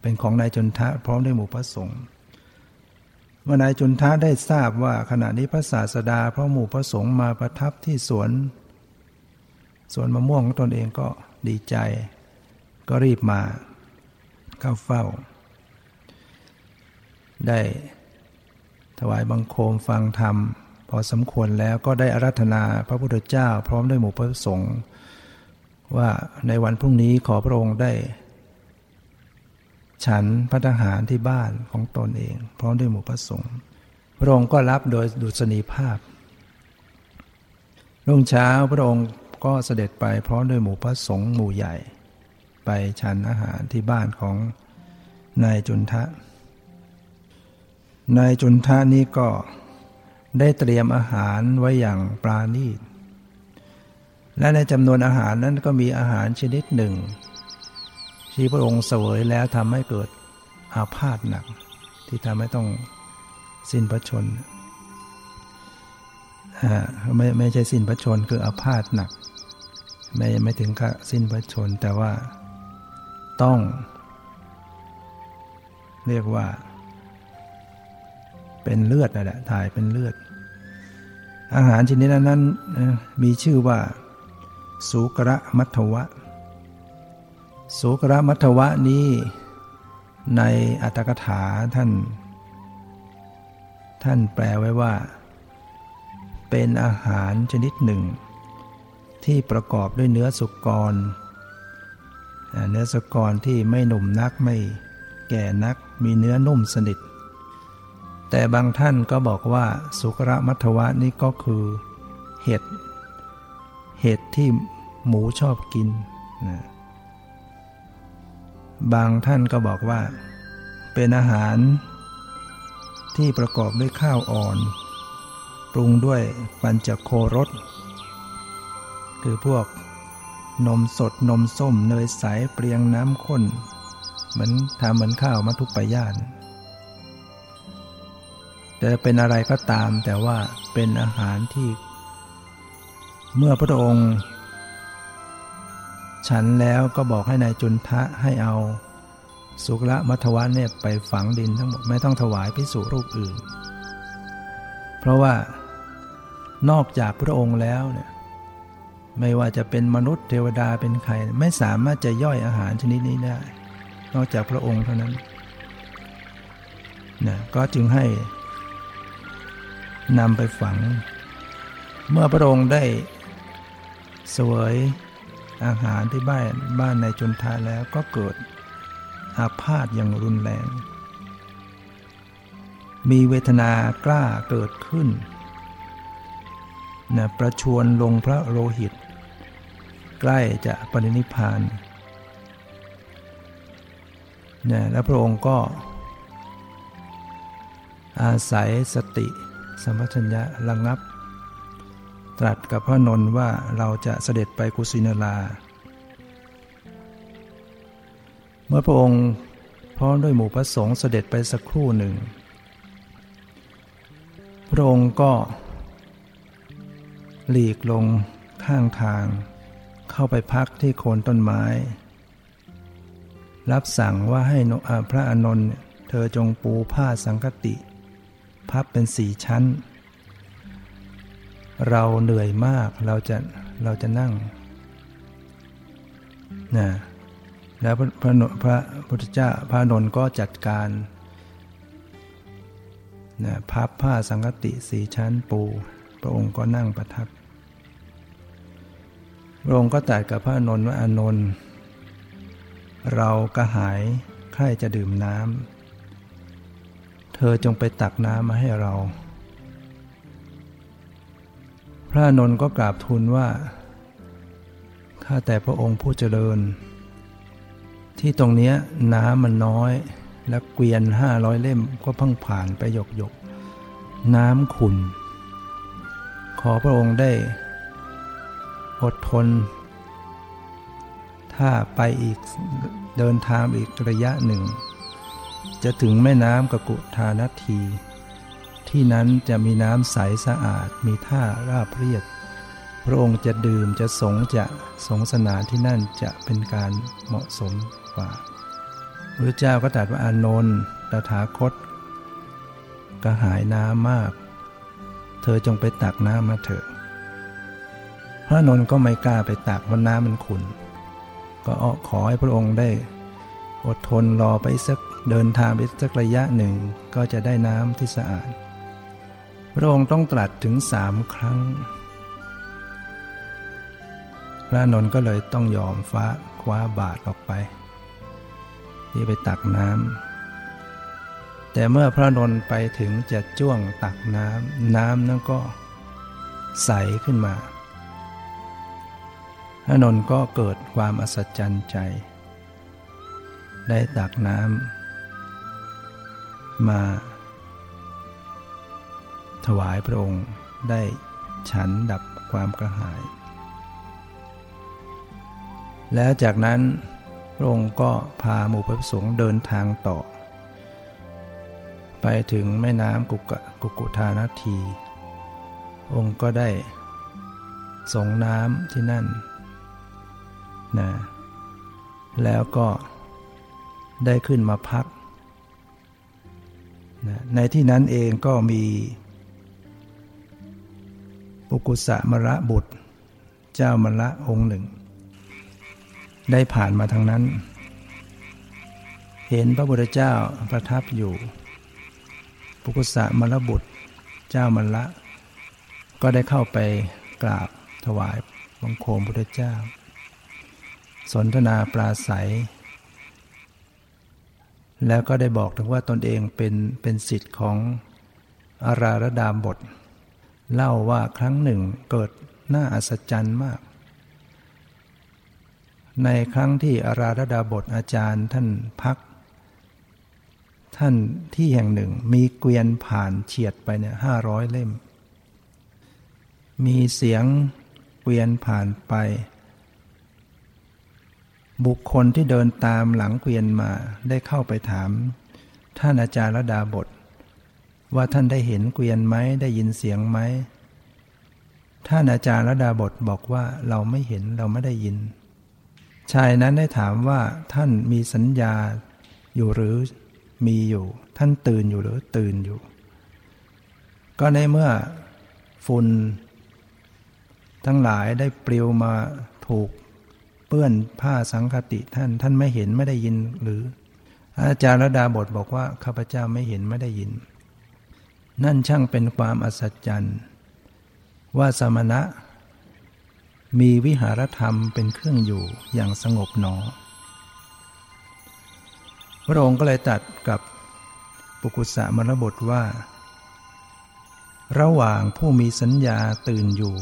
เป็นของนายจุนทะพร้อมด้วยหมู่พระสงฆ์เมื่อนายจุนทะได้ทราบว่าขณะนี้พระศาสดาพระหมู่พระสงฆ์มาประทับที่สวน สวนมะม่วงของตนเองก็ดีใจ ก็รีบมาเข้าเฝ้า ได้ถวายบังคมฟังธรรม พอสมควรแล้วก็ได้อารัธนาพระพุทธเจ้า พร้อมด้วยหมู่พระสงฆ์ ว่าในวันพรุ่งนี้ขอพระองค์ได้ ฉันพระทหารที่บ้านของตนเอง พร้อมด้วยหมู่พระสงฆ์พระองค์ก็รับโดยดุษณีภาพ รุ่งเช้าพระองค์ก็เสด็จไปพร้อมด้วยหมู่พระสงฆ์หมู่ใหญ่ ไปฉันอาหารที่บ้านของนายจุนทะ นายจุนทะนี้ก็ได้เตรียมอาหารไว้อย่างปราณีต และในจำนวนอาหารนั้นก็มีอาหารชนิดหนึ่ง ที่พระองค์เสวยแล้วทำให้เกิดอาพาธหนัก ที่ทำให้ต้องสิ้นพระชนไม่ไม่ใช่สิ้นพระชนคืออาพาธหนัก ไม่ไม่ถึงกับสิ้นพระชนแต่ว่าต้อง เรียกว่า เป็นเลือดนั่นแหละถ่ายเป็นเลือด อาหารชนิดนั้น มีชื่อว่า สุกระมัทวะสุกระมัทวะนี้ ในอัตถกถาท่าน ท่านแปลไว้ว่า เป็นอาหารชนิดหนึ่ง ที่ประกอบด้วยเนื้อสุกร เนื้อสุกรที่ไม่หนุ่มนักไม่แก่นักมีเนื้อนุ่มสนิท แต่บางท่านก็บอกว่าสุกระมัทวะนี่ก็คือเห็ด เห็ดที่หมูชอบกินนะบางท่านก็บอกว่า เป็นอาหารที่ประกอบด้วยข้าวอ่อน ปรุงด้วยปัญจโครส คือพวกนมสดนมส้มเนยใสเปรียงน้ำข้น เหมือนทำเหมือนข้าวมัทุปยานแต่เป็นอะไรก็ตามแต่ว่าเป็นอาหารที่ เมื่อพระองค์ ฉันแล้วก็บอกให้ในายจุนทะให้เอา สุกละมัทวะเนี่ยไปฝังดินทั้งหมดไม่ต้องถวายพิสุรูปอื่น เพราะว่านอกจากพระองค์แล้วเนี่ยไม่ว่าจะเป็นมนุษย์เทวดาเป็นใคร ไม่สามารถจะย่อยอาหารชนิดนี้ได้ นอกจากพระองค์เท่านั้นนะก็จึงให้นำไปฝัง เมื่อพระองค์ได้ สวยอาหารที่บ้านบ้านในจนทาแล้วก็เกิดอาพาธอย่างรุนแรง มีเวทนากล้าเกิดขึ้นนะประชวนลงพระโลหิต ใกล้จะปรินิพานนะแล้วพระองค์ก็ อาศัยสติ สมัชัญญะระงับ กับพระนนท์ว่าเราจะเสด็จไปกุสินารา เมื่อพระองค์พร้อมด้วยหมู่พระสงฆ์เสด็จไปสักครู่หนึ่ง พระองค์ก็ หลีกลงข้างทาง เข้าไปพักที่โคนต้นไม้ รับสั่งว่าให้พระอนนท์เธอจงปูผ้าสังกติ พับเป็นสี่ชั้น เราเหนื่อยมากเราจะเราจะนั่งนะแล้วพระพระพระพุทธเจ้าพระนนท์ก็จัดการนะพับผ้าสังกติสีชั้นปู พระองค์ก็นั่งประทับ พระองค์ก็ตรัสกับพระนนท์ว่าอนนท์เรากระหายใครจะดื่มน้ำเธอจงไปตักน้ำมาให้เรา พระนนท์ก็กราบทูลว่า ข้าแต่พระองค์ผู้เจริญ ที่ตรงนี้น้ำมันน้อย และเกวียนห้าร้อยเล่มก็พังผ่านไปหยกหยก น้ำขุนขอพระองค์ได้ อดทน ถ้าไปอีกเดินทางอีกระยะหนึ่ง จะถึงแม่น้ำกกุทานาที ที่นั้นจะมีน้ำใสสะอาดมีท่าราบเรียบพระองค์จะดื่มจะสงจะสงสนานที่นั่นจะเป็นการเหมาะสมกว่าพระเจ้าก็ตรัสว่าอานนท์ตถาคตกระหายน้ำมาก เธอจงไปตักน้ำมาเถอะ พระนนท์ก็ไม่กล้าไปตักเพราะน้ำมันขุ่นก็อขอให้พระองค์ได้ อดทนรอไปสักเดินทางไปสักระยะหนึ่งก็จะได้น้ำที่สะอาด พระองค์ต้องตรัสถึงสามครั้ง พระนนท์ก็เลยต้องยอมฟ้าคว้าบาทออกไป ที่ไปตักน้ำแต่เมื่อพระนนท์ไปถึงจะจ้วงตักน้ำน้ำนั้นก็ใสขึ้นมา พระนนท์ก็เกิดความอัศจรรย์ใจ ได้ตักน้ำมา ถวายพระองค์ได้ฉันดับความกระหาย แล้วจากนั้นพระองค์ก็พาหมู่พระสงฆ์เดินทางต่อ ไปถึงแม่น้ำกุกกุกุทานที องค์ก็ได้ส่งน้ำที่นั่นนะแล้วก็ได้ขึ้นมาพักนะในที่นั้นเองก็มี ปุกุสะมระบุตร เจ้ามระองค์หนึ่ง ได้ผ่านมาทางนั้น เห็นพระพุทธเจ้าประทับอยู่ ปุกุสะมระบุตร เจ้ามระ ก็ได้เข้าไปกราบถวายบังคมพุทธเจ้า สนทนาปราศัย แล้วก็ได้บอกถึงว่าตนเองเป็นเป็นสิทธิ์ของอาราระดามบท เล่าว่าครั้งหนึ่งเกิดน่าอัศจรรย์มาก ในครั้งที่อาราระดาบทอาจารย์ท่านพัก ท่านที่แห่งหนึ่งมีเกวียนผ่านเฉียดไปเนี่ยห้าร้อยเล่ม มีเสียงเกวียนผ่านไป บุคคลที่เดินตามหลังเกวียนมาได้เข้าไปถาม ท่านอาจารย์ระดาบท ว่าท่านได้เห็นเกวียนไหมได้ยินเสียงไหมท่านอาจารย์ระดาบทบอกว่าเราไม่เห็นเราไม่ได้ยิน ชายนั้นได้ถามว่าท่านมีสัญญาอยู่หรือมีอยู่ ท่านตื่นอยู่หรือตื่นอยู่ ก็ในเมื่อฝุ่นทั้งหลายได้ปลิวมาถูกเปื้อนผ้าสังคติท่านท่านไม่เห็นไม่ได้ยินหรือ อาจารย์ระดาบทบอกว่าข้าพเจ้าไม่เห็นไม่ได้ยิน นั่นช่างเป็นความอัศจรรย์ ว่าสมณะ มีวิหารธรรมเป็นเครื่องอยู่อย่างสงบหนอ พระองค์ก็เลยตัดกับปุกุสะมรบทว่า ระหว่างผู้มีสัญญาตื่นอยู่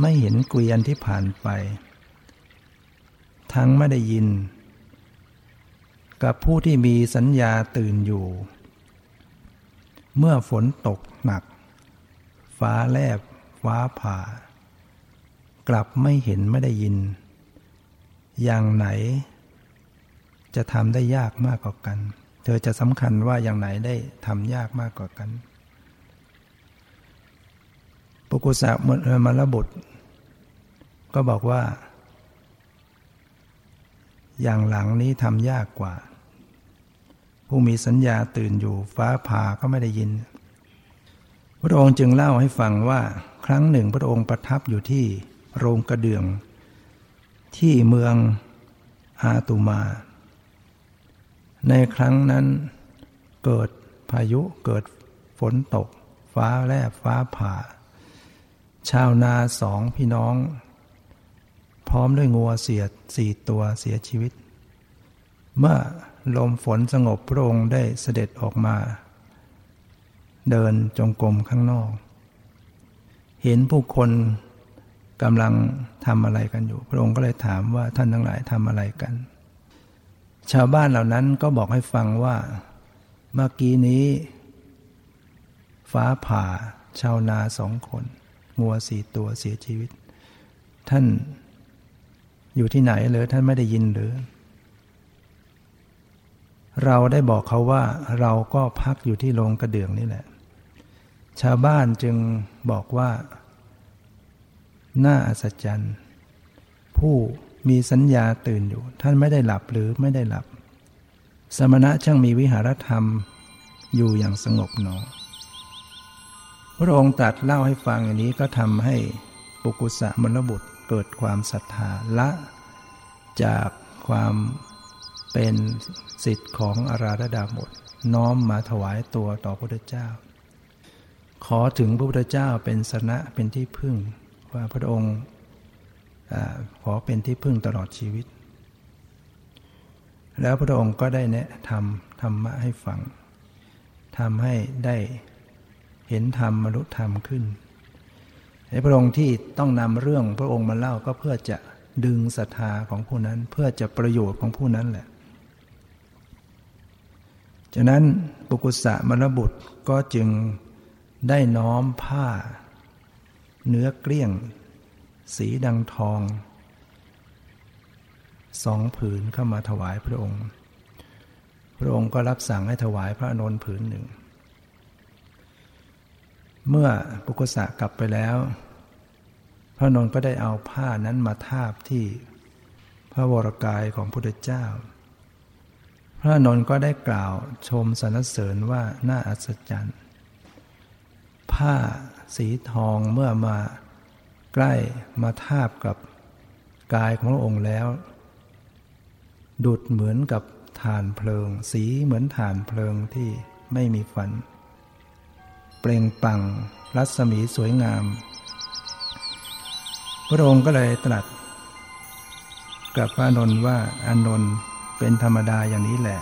ไม่เห็นเกวียนที่ผ่านไป ทั้งไม่ได้ยิน กับผู้ที่มีสัญญาตื่นอยู่ เมื่อฝนตกหนัก ฟ้าแลบฟ้าผ่า กลับไม่เห็นไม่ได้ยิน อย่างไหน จะทำได้ยากมากกว่ากัน เธอจะสำคัญว่าอย่างไหนได้ทำยากมากกว่ากันปุกุสะมรบุตร ก็บอกว่า อย่างหลังนี้ทำยากกว่า ผู้มีสัญญาตื่นอยู่ฟ้าผ่าก็ไม่ได้ยิน พระองค์จึงเล่าให้ฟังว่า ครั้งหนึ่งพระองค์ประทับอยู่ที่โรงกระเดื่อง ที่เมืองอาตุมา ในครั้งนั้นเกิดพายุเกิดฝนตก ฟ้าแลบฟ้าผ่า ชาวนาสองพี่น้อง พร้อมด้วยงัวเสียสี่ตัวเสียชีวิต เมื่อ ลมฝนสงบพระองค์ได้เสด็จออกมา เดินจงกรมข้างนอก เห็นผู้คนกำลังทำอะไรกันอยู่ พระองค์ก็เลยถามว่าท่านทั้งหลายทำอะไรกัน ชาวบ้านเหล่านั้นก็บอกให้ฟังว่าเมื่อกี้นี้ ฟ้าผ่า ชาวนาสองคนงัวสี่ตัวเสียชีวิต ท่านอยู่ที่ไหนหรือท่านไม่ได้ยินหรือ เราได้บอกเขาว่าเราก็พักอยู่ที่โรงกระเดื่องนี่แหละ ชาวบ้านจึงบอกว่า น่าอัศจรรย์ ผู้มีสัญญาตื่นอยู่ ท่านไม่ได้หลับหรือไม่ได้หลับ สมณะช่างมีวิหารธรรมอยู่อย่างสงบหนอ พระองค์ตรัสเล่าให้ฟังอย่างนี้ก็ทำให้ปุกุสะมรบุตรเกิดความศรัทธาละจากความ เป็นสิทธิ์ของอาราธดาบทน้อมมาถวายตัวต่อพระพุทธเจ้า ขอถึงพระพุทธเจ้าเป็นสนะเป็นที่พึ่งว่าพระองค์ขอเป็นที่พึ่งตลอดชีวิต แล้วพระองค์ก็ได้แนะทำธรรมะให้ฟังทำให้ได้เห็นธรรมมรุธรรมขึ้นในพระองค์ที่ต้องนำเรื่องพระองค์มาเล่าก็เพื่อจะดึงศรัทธาของผู้นั้นเพื่อจะประโยชน์ของผู้นั้นแหละ ฉะนั้นปุกุสะมรบุตรก็จึงได้น้อมผ้า เนื้อเกลี้ยง สีดังทอง สองผืนเข้ามาถวายพระองค์ พระองค์ก็รับสั่งให้ถวายพระนนผืนหนึ่ง เมื่อปุกุสะกลับไปแล้ว พระนนก็ได้เอาผ้านั้นมาทาบที่พระวรกายของพระพุทธเจ้า ระนนท์ก็ได้กล่าวชมสรรเสริญว่าน่าอัศจรรย์ ผ้าสีทองเมื่อมาใกล้มาทาบกับกายของพระองค์แล้ว ดุดเหมือนกับฐานเพลิง สีเหมือนฐานเพลิงที่ไม่มีฟัน เปล่งปังรัศมีสวยงาม พระองค์ก็เลยตรัสกับพระนนท์ว่าอานนท์ เป็นธรรมดาอย่างนี้แหละ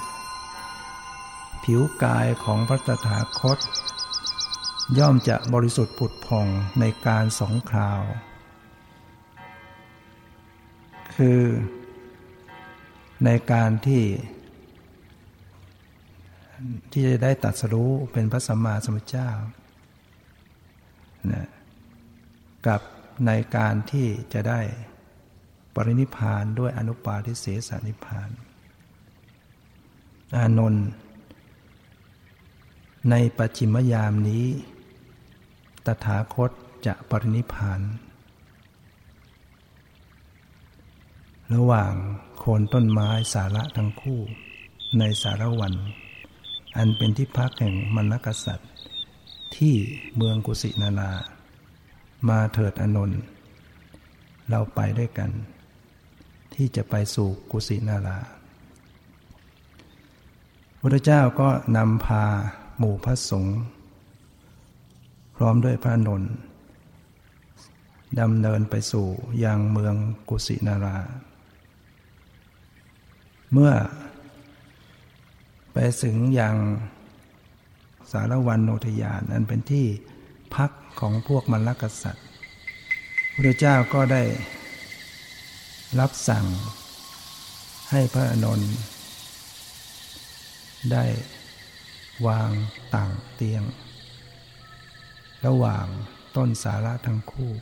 ผิวกายของพระตถาคต ย่อมจะบริสุทธิ์ผุดผ่องในการสองคราว คือในการที่ ที่จะได้ตัดสรู้เป็นพระสัมมาสัมพุทธเจ้านะกับในการที่จะได้ปรินิพานด้วยอนุปาทิเสสนิพาน อานนท์ในปัจฉิมยามนี้ ตถาคตจะปรินิพาน ระหว่างโคนต้นไม้สาระทั้งคู่ ในสารวัน อันเป็นที่พักแห่งมรรคสัตว์ที่เมืองกุสินารา มาเถิดอนนท์เราไปด้วยกัน ที่จะไปสู่กุสินารา พระเจ้าก็นำพาหมู่พระสงฆ์พร้อมด้วยพระนนท์ดำเนินไปสู่ยังเมืองกุสินารา เมื่อ ไปถึงยังสารวันโนทยานอันเป็นที่พักของพวกมรรคสัตว์พระเจ้าก็ได้รับสั่งให้พระนนท์ ได้วางต่างเตียง ระหว่างต้นสาระทั้งคู่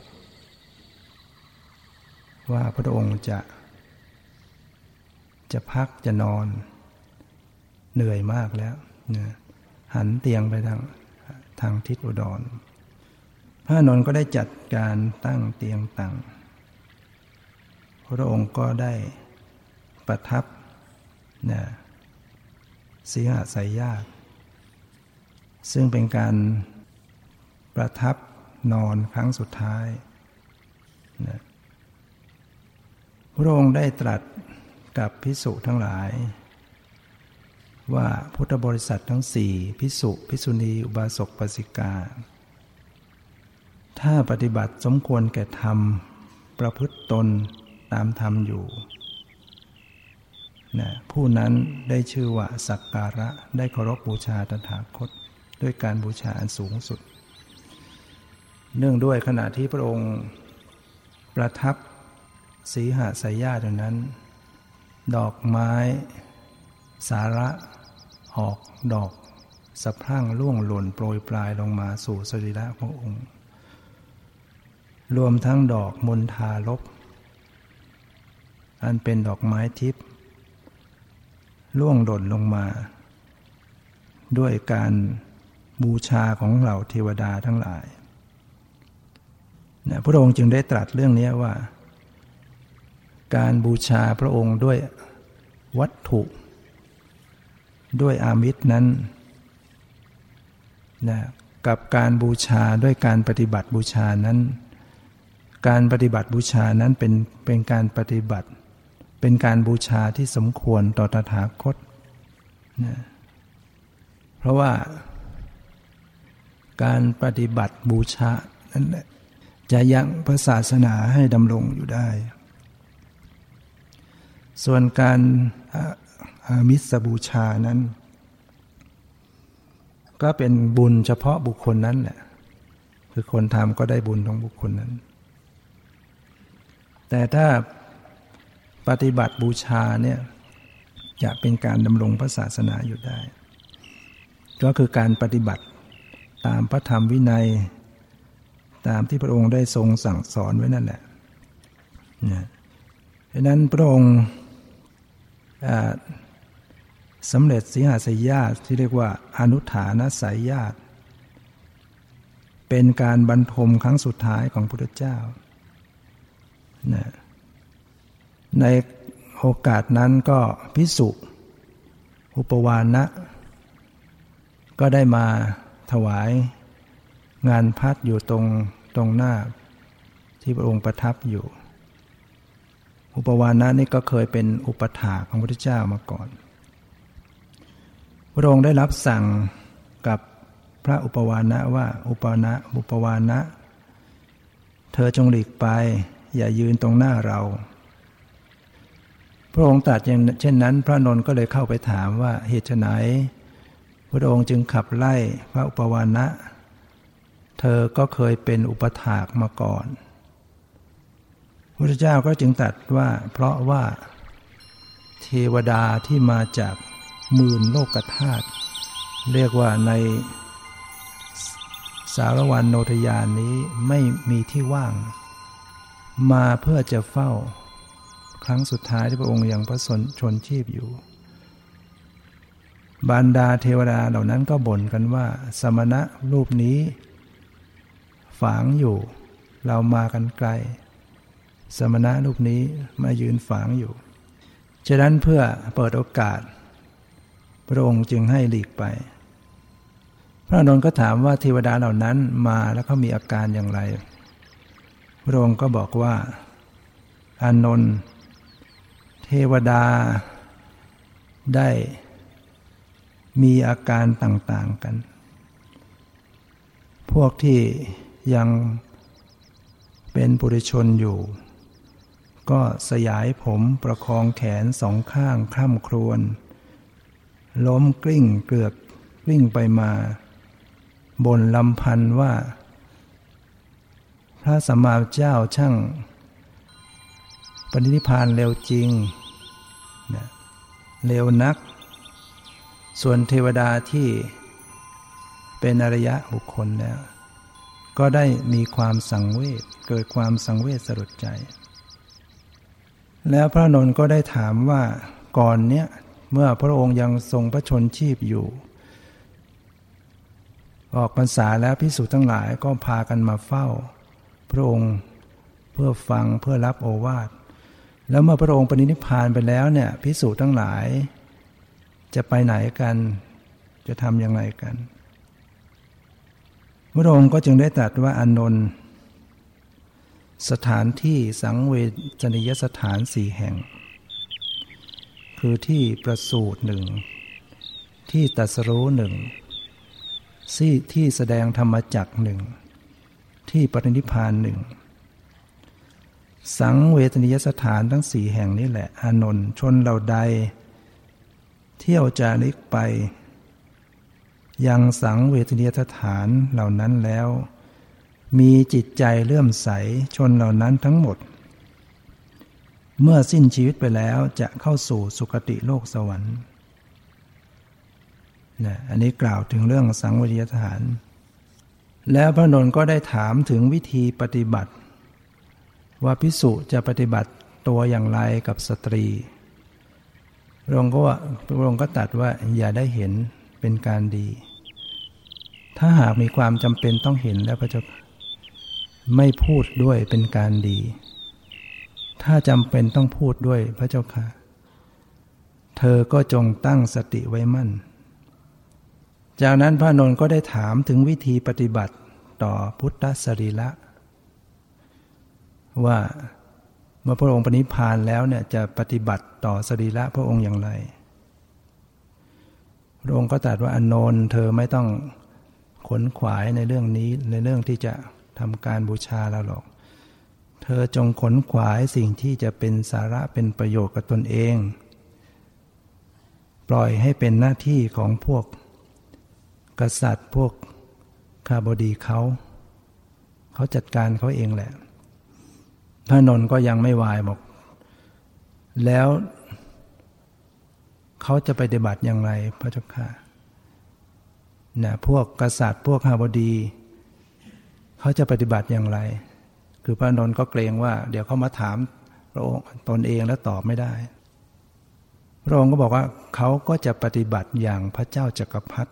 ว่าพระองค์จะจะพักจะนอน เหนื่อยมากแล้วนะหันเตียงไปทางทางทิศอุดร พระนนท์ก็ได้จัดการตั้งเตียงตั้งพระองค์ก็ได้ประทับนะ สีหสายญาติซึ่งเป็นการประทับนอนครั้งสุดท้ายนะพระองค์ได้ตรัสกับพิสุทั้งหลาย ว่าพุทธบริษัททั้งสี่พิสุพิสุณีอุบาสกปสิกา ถ้าปฏิบัติสมควรแก่ธรรม ประพฤติตนตามธรรมอยู่ นะผู้นั้นได้ชื่อว่าสักการะได้เคารพบูชาตถาคต ด้วยการบูชาอันสูงสุด เนื่องด้วยขณะที่พระองค์ประทับสีหาสายญาตินั้น ดอกไม้ สาระ ออกดอกสะพรั่งล่วงหล่นโปรยปลายลงมาสู่สรีระขององค์ รวมทั้งดอกมณฑาลบอันเป็นดอกไม้ทิพย์ ล่วงหล่นลงมา ด้วยการบูชาของเหล่าเทวดาทั้งหลายนะพระองค์จึงได้ตรัสเรื่องนี้ว่า การบูชาพระองค์ด้วยวัตถุ ด้วยอามิตรนั้นนะกับการบูชาด้วยการปฏิบัติบูชานั้น การปฏิบัติบูชานั้นเป็นเป็นการปฏิบัติ เป็นการบูชาที่สมควรต่อตถาคตนะเพราะว่าการปฏิบัติบูชานั้นจะยังพระศาสนาให้ดำรงอยู่ได้ ส่วนการอามิสบูชานั้น ก็เป็นบุญเฉพาะบุคคลนั้นแหละคือคนทำก็ได้บุญของบุคคลนั้น แต่ถ้า ปฏิบัติบูชาเนี่ยจะเป็นการดำรงพระศาสนาอยู่ได้ ก็คือการปฏิบัติตามพระธรรมวินัย ตามที่พระองค์ได้ทรงสั่งสอนไว้นั่นแหละนะดังนั้นพระองค์สำเร็จสีหาสยญาติที่เรียกว่าอนุฐานสายญาติเป็นการบรรทมครั้งสุดท้ายของพระพุทธเจ้านะ ในโอกาสนั้นก็พิสุอุปวานะ ก็ได้มาถวายงานพัดอยู่ตรงตรงหน้า ที่พระองค์ประทับอยู่ อุปวานะนี่ก็เคยเป็นอุปถาของพระพุทธเจ้ามาก่อน พระองค์ได้รับสั่งกับพระอุปวานะว่าอุปนะอุปวานะ เธอจงหลีกไป อย่ายืนตรงหน้าเรา พระองค์ตรัสอย่างเช่นนั้น พระนนท์ก็เลยเข้าไปถามว่าเหตุไหนพระองค์จึงขับไล่พระอุปวานะ เธอก็เคยเป็นอุปถากมาก่อนพระเจ้าก็จึงตรัสว่า เพราะว่าเทวดาที่มาจากหมื่นโลกธาตุเรียกว่าในสารวันโนทยานนี้ไม่มีที่ว่าง มาเพื่อจะเฝ้า ครั้งสุดท้ายที่พระองค์ยังพระชนชีพอยู่ บรรดาเทวดาเหล่านั้นก็บ่นกันว่า สมณะรูปนี้ ฝังอยู่ เรามากันไกล สมณะรูปนี้มายืนฝังอยู่ ฉะนั้นเพื่อเปิดโอกาส พระองค์จึงให้หลีกไป พระนนท์ก็ถามว่าเทวดาเหล่านั้นมาแล้วเขามีอาการอย่างไรพระองค์ก็บอกว่า อานนท์ วดา ได้มีอาการต่างๆกัน พวกที่ยังเป็นปุถุชนอยู่ ก็สยายผมประคองแขนสองข้างคร่ำครวญล้มกลิ้งเกลือกกลิ้งไปมา บนลำพันว่า พระสัมมาเจ้าช่างปณิพานเร็วจริง เร็วนัก ส่วนเทวดาที่เป็นอริยะบุคคลแล้ว ก็ได้มีความสังเวชเกิดความสังเวชสลดใจ แล้วพระนนท์ก็ได้ถามว่าก่อนเนี้ยเมื่อพระองค์ยังทรงพระชนชีพอยู่ ออกพรรษาแล้วพิสุทั้งหลายก็พากันมาเฝ้า พระองค์เพื่อฟังเพื่อรับโอวาท แล้วเมื่อพระองค์ปณินิพานไปแล้วเนี่ยพิสุทั้งหลาย จะไปไหนกัน จะทำอย่างไรกัน พระองค์ก็จึงได้ตรัสว่าอนนท์สถานที่สังเวชนิยสถานสี่แห่ง คือที่ประสูตรหนึ่ง ที่ตัสรู้หนึ่งที่ที่แสดงธรรมจักหนึ่ง ที่ปรินิพานหนึ่ง สังเวทนิยสถานทั้งสี่แห่งนี้แหละ อานนท์ชนเราใด เที่ยวจาริกไป ยังสังเวทนิยสถานเหล่านั้นแล้ว มีจิตใจเลื่อมใสชนเหล่านั้นทั้งหมด เมื่อสิ้นชีวิตไปแล้วจะเข้าสู่สุคติโลกสวรรค์นะอันนี้กล่าวถึงเรื่องสังวิทยฐาน แล้วพระนนท์ก็ได้ถามถึงวิธีปฏิบัติ ว่าพิสุจะปฏิบัติตัวอย่างไรกับสตรี พระองค์ก็ว่าพระองค์ก็ตัดว่าอย่าได้เห็นเป็นการดี ถ้าหากมีความจำเป็นต้องเห็นแล้วพระเจ้าไม่พูดด้วยเป็นการดี ถ้าจำเป็นต้องพูดด้วยพระเจ้าค่ะ เธอก็จงตั้งสติไว้มั่น จากนั้นพระนนท์ก็ได้ถามถึงวิธีปฏิบัติต่อพุทธสรีละ ว่าเมื่อพระองค์ปณิพานแล้วเนี่ยจะปฏิบัติต่อสรีระพระองค์อย่างไร พระองค์ก็ตรัสว่าอนนท์เธอไม่ต้องขนขวายในเรื่องนี้ในเรื่องที่จะทำการบูชาเราหรอก เธอจงขนขวายสิ่งที่จะเป็นสาระเป็นประโยชน์กับตนเอง ปล่อยให้เป็นหน้าที่ของพวก กษัตริย์พวกคาบดีเขา เขาจัดการเขาเองแหละ พระนนท์ก็ยังไม่วายบอก แล้วเขาจะปฏิบัติอย่างไรพระเจ้าค่ะนะพวกกษัตริย์พวกคาบดีเขาจะปฏิบัติอย่างไร คือพระนนท์ก็เกรงว่า เดี๋ยวเขามาถามพระองค์ตนเองแล้วตอบไม่ได้ พระองค์ก็บอกว่าเขาก็จะปฏิบัติอย่างพระเจ้าจักรพรรดิ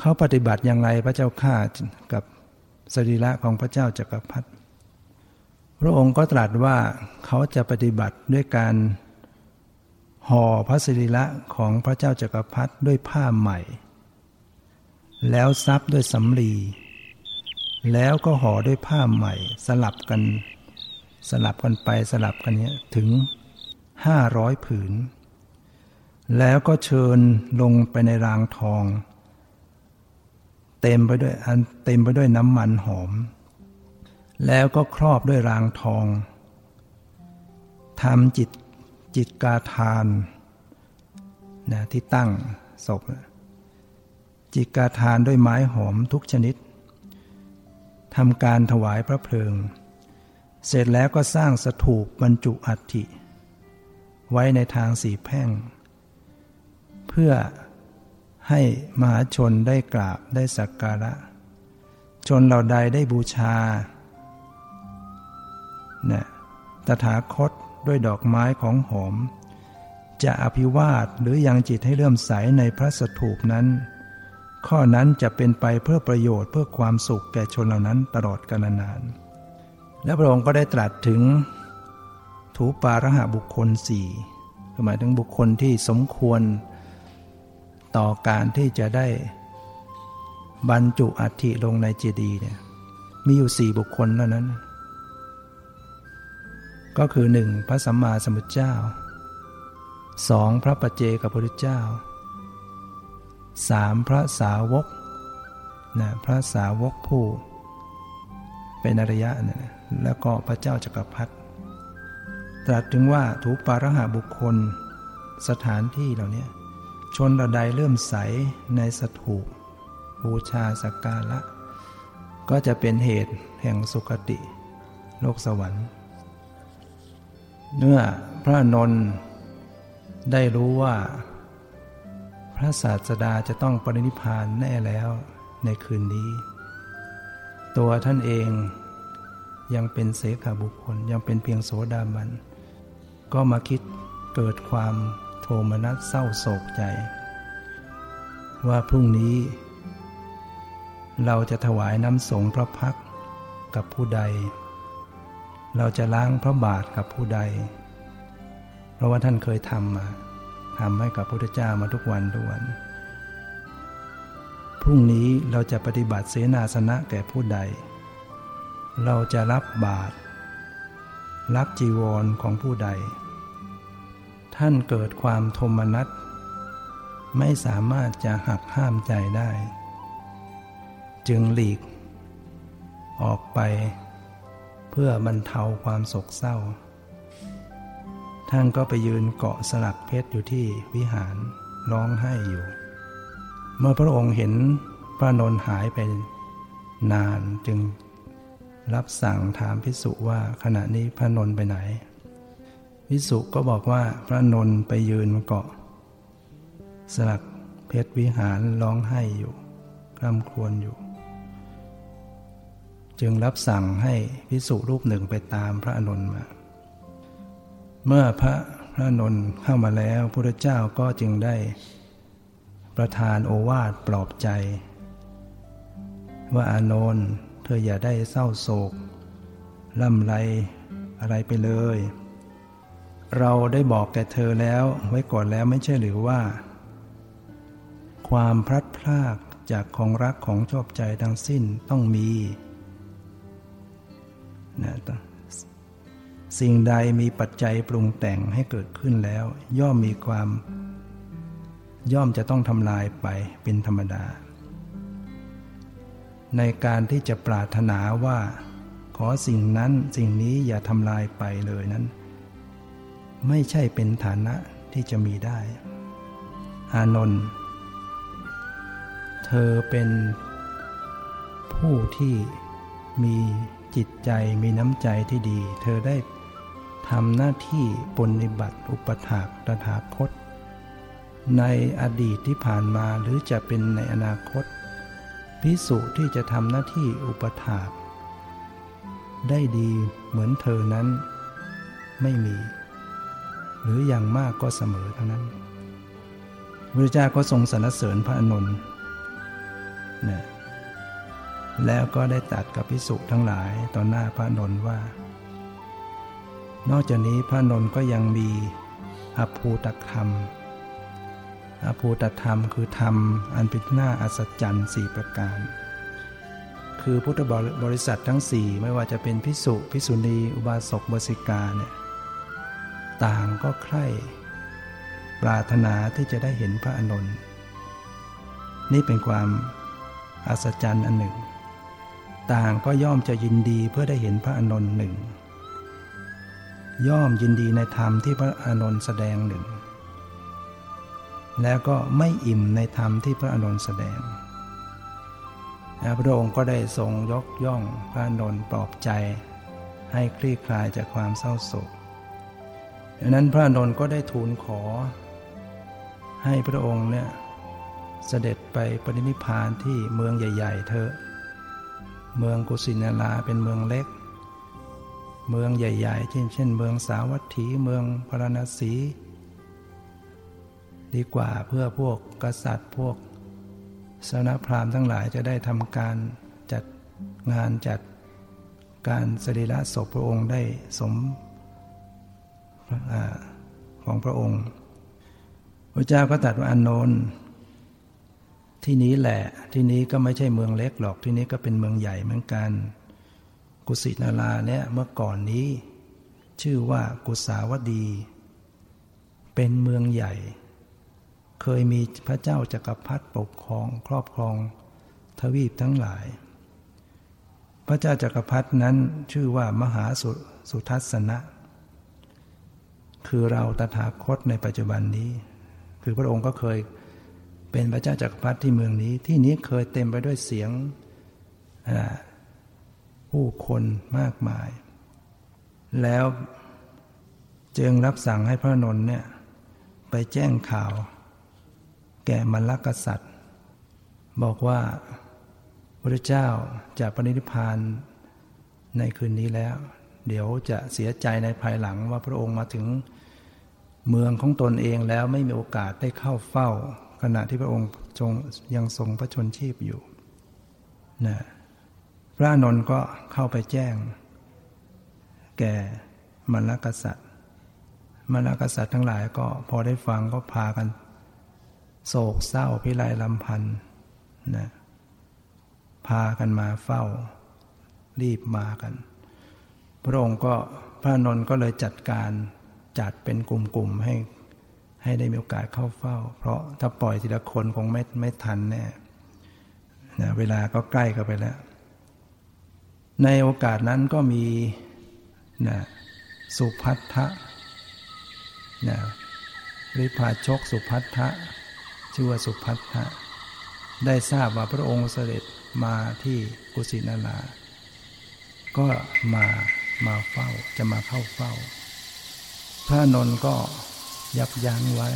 เขาปฏิบัติอย่างไรพระเจ้าข้ากับสรีระของพระเจ้าจักรพรรดิ พระองค์ก็ตรัสว่าเขาจะปฏิบัติด้วยการห่อพระสรีระของพระเจ้าจักรพรรดิด้วยผ้าใหม่ แล้วซับด้วยสำลีแล้วก็ห่อด้วยผ้าใหม่ สลับกัน สลับกันไปสลับกันเนี้ยถึงห้าร้อยผืน แล้วก็เชิญลงไปในรางทอง เต็มไปด้วยอันเต็มไปด้วยน้ำมันหอม แล้วก็ครอบด้วยรางทองทำจิตจิตกาทานนะที่ตั้งศพ จิตกาทานด้วยไม้หอมทุกชนิดทำการถวายพระเพลิง เสร็จแล้วก็สร้างสถูปบรรจุอัฐิ ไว้ในทางสีแพ่ง เพื่อให้มหาชนได้กราบได้สักการะ ชนเหล่าใดได้บูชา นี่ยตถาคตด้วยดอกไม้ของหอม จะอภิวาทหรือยังจิตให้เลื่มใสในพระสถูปนั้น ข้อนั้นจะเป็นไปเพื่อประโยชน์เพื่อความสุขแก่ชนเหล่านั้นตลอดกาลนาน และพระองค์ก็ได้ตรัสถึงถูปาระหะบุคคลสี่หมายถึงบุคคลที่สมควร ต่อการที่จะได้บรรจุอัฐิลงในเจดีย์เนี่ยมีอยู่สี่บุคคลเท่านั้น ก็คือหนึ่งพระสัมมาสัมพุทธเจ้าสองพระปัจเจกับพระพุทธเจ้าสามพระสาวกนะพระสาวกผู้ เป็นอริยะนะแล้วก็พระเจ้าจักรพรรดิตรัสถึงว่าถูปาระหาบุคคล สถานที่เหล่านี้ชนระใดเลื่อมใสในสถูปบูชาสักการะ ก็จะเป็นเหตุแห่งสุคติ โลกสวรรค์ เมื่อพระนนท์ได้รู้ว่า พระศาสดาจะต้องปรินิพานแน่แล้วในคืนนี้ ตัวท่านเองยังเป็นเสขาบุคคลยังเป็นเพียงโสดาบัน ก็มาคิดเกิดความโทมนัสเศร้าโศกใจ ว่าพรุ่งนี้ เราจะถวายน้ำสงพระพักกับผู้ใด เราจะล้างพระบาทกับผู้ใด เพราะว่าท่านเคยทำมาทำให้กับพระพุทธเจ้ามาทุกวันทุกวัน พรุ่งนี้เราจะปฏิบัติเสนาสนะแก่ผู้ใด เราจะรับบาตรรับจีวรของผู้ใด ท่านเกิดความโทมนัสไม่สามารถจะหักห้ามใจได้ จึงหลีก ออกไป พื่อบรรเทาความโศกเศร้า ท่านก็ไปยืนเกาะสลักเพชรอยู่ที่วิหารร้องไห้อยู่ เมื่อพระองค์เห็นพระนนหายไปนานจึงรับสั่งถามพิสุว่าขณะนี้พระนนไปไหนวิสุก็บอกว่าพระนนไปยืนเกาะ สลักเพชรวิหารร้องไห้อยู่กล้ำครวญอยู่ จึงรับสั่งให้พิสุรูปหนึ่งไปตามพระอนนท์มา เมื่อพระพระนนเข้ามาแล้วพระเจ้าก็จึงได้ ประทานโอวาทปลอบใจ ว่าอานนท์เธออย่าได้เศร้าโศกล่ำไรอะไรไปเลย เราได้บอกแก่เธอแล้วไว้ก่อนแล้วไม่ใช่หรือว่า ความพลัดพรากจากของรักของชอบใจทั้งสิ้นต้องมี นะสิ่งใดมีปัจจัยปรุงแต่งให้เกิดขึ้นแล้ว ย่อมมีความ ย่อมจะต้องทำลายไปเป็นธรรมดา ในการที่จะปรารถนาว่า ขอสิ่งนั้นสิ่งนี้อย่าทำลายไปเลยนั้น ไม่ใช่เป็นฐานะที่จะมีได้ อานนท์เธอเป็นผู้ที่มี จิตใจมีน้ำใจที่ดี เธอได้ทำหน้าที่ปฏิบัติอุปถากตถาคต ในอดีตที่ผ่านมาหรือจะเป็นในอนาคตพิสุที่จะทำหน้าที่อุปถากได้ดีเหมือนเธอนั้นไม่มี หรืออย่างมากก็เสมอเท่านั้นพระเจ้าก็ทรงสรรเสริญพระอนุนนะ แล้วก็ได้ตัดกับพิสุทั้งหลายต่อหน้าพระนนท์ว่า นอกจากนี้พระนนท์ก็ยังมีอภูตธรรม อภูตธรรมคือธรรมอันเป็นหน้าอัศจรรย์สี่ประการ คือพุทธบริษัททั้งสี่ไม่ว่าจะเป็นพิสุพิสุณีอุบาสกบสิกาเนี่ยต่างก็ใคร่ปรารถนาที่จะได้เห็นพระอนุนนี่เป็นความอัศจรรย์อันหนึ่ง ต่างก็ย่อมจะยินดีเพื่อได้เห็นพระอนนท์หนึ่ง ย่อมยินดีในธรรมที่พระอนนท์แสดงหนึ่ง แล้วก็ไม่อิ่มในธรรมที่พระอนนท์แสดงพระองค์ก็ได้ทรงยกย่องพระอนนท์ปลอบใจ ให้คลี่คลายจากความเศร้าโศกดังนั้นพระอนนท์ก็ได้ทูลขอ ให้พระองค์เนี่ยเสด็จไปปรินิพานที่เมืองใหญ่ ๆเถอ เมืองกุสินาราเป็นเมืองเล็ก เมืองใหญ่ๆเช่นเช่น เมืองสาวัตถีเมืองพราณสี ดีกว่าเพื่อพวกกษัตริย์พวกสนพราหมณ์ทั้งหลายจะได้ทำการจัดงานจัดการสรีระศพพระองค์ได้สมของพระองค์ พระเจ้าก็ตัดว่าอนนท์ ที่นี้แหละ ที่นี้ก็ไม่ใช่เมืองเล็กหรอก ที่นี้ก็เป็นเมืองใหญ่เหมือนกัน กุสินาราเนี่ยเมื่อก่อนนี้ ชื่อว่ากุสาวดี เป็นเมืองใหญ่ เคยมีพระเจ้าจากักรพรรดิปกครองครอบครองทวีปทั้งหลาย พระเจ้าจากักรพรรดินั้นชื่อว่ามหาสุสุทัศนะ คือเราตถาคตในปัจจุบันนี้ คือพระองค์ก็เคย เป็นพระเจ้าจักรพรรดิที่เมืองนี้ ที่นี้เคยเต็มไปด้วยเสียงผู้คนมากมาย แล้วจึงรับสั่งให้พระนนท์เนี่ยไปแจ้งข่าว แก่มรรคกษัตริย์ บอกว่าพระเจ้าจะปณิพานในคืนนี้แล้ว เดี๋ยวจะเสียใจในภายหลังว่าพระองค์มาถึงเมืองของตนเองแล้วไม่มีโอกาสได้เข้าเฝ้า ขณะที่พระองค์จงยังทรงพระชนชีพอยู่นะพระนนท์ก็เข้าไปแจ้ง แก่มรรคษัตริย์มรรคษัตริย์ทั้งหลายก็พอได้ฟังก็พากัน โศกเศร้าพิไรลำพันธ์นะพากันมาเฝ้า รีบมากัน พระองค์ก็พระนนท์ก็เลยจัดการจัดเป็นกลุ่มๆให้ ให้ได้มีโอกาสเข้าเฝ้า เพราะถ้าปล่อยทีละคนคงไม่ไม่ทันแน่นะเวลาก็ใกล้เข้าไปแล้ว ในโอกาสนั้นก็มีนะสุพัทธะนะริพาชกสุพัทธะชื่อว่าสุพัทธะได้ทราบว่าพระองค์เสด็จมาที่กุสินาราก็มามาเฝ้าจะมาเข้าเฝ้า พระนนท์ก็ ยับยั้งไว้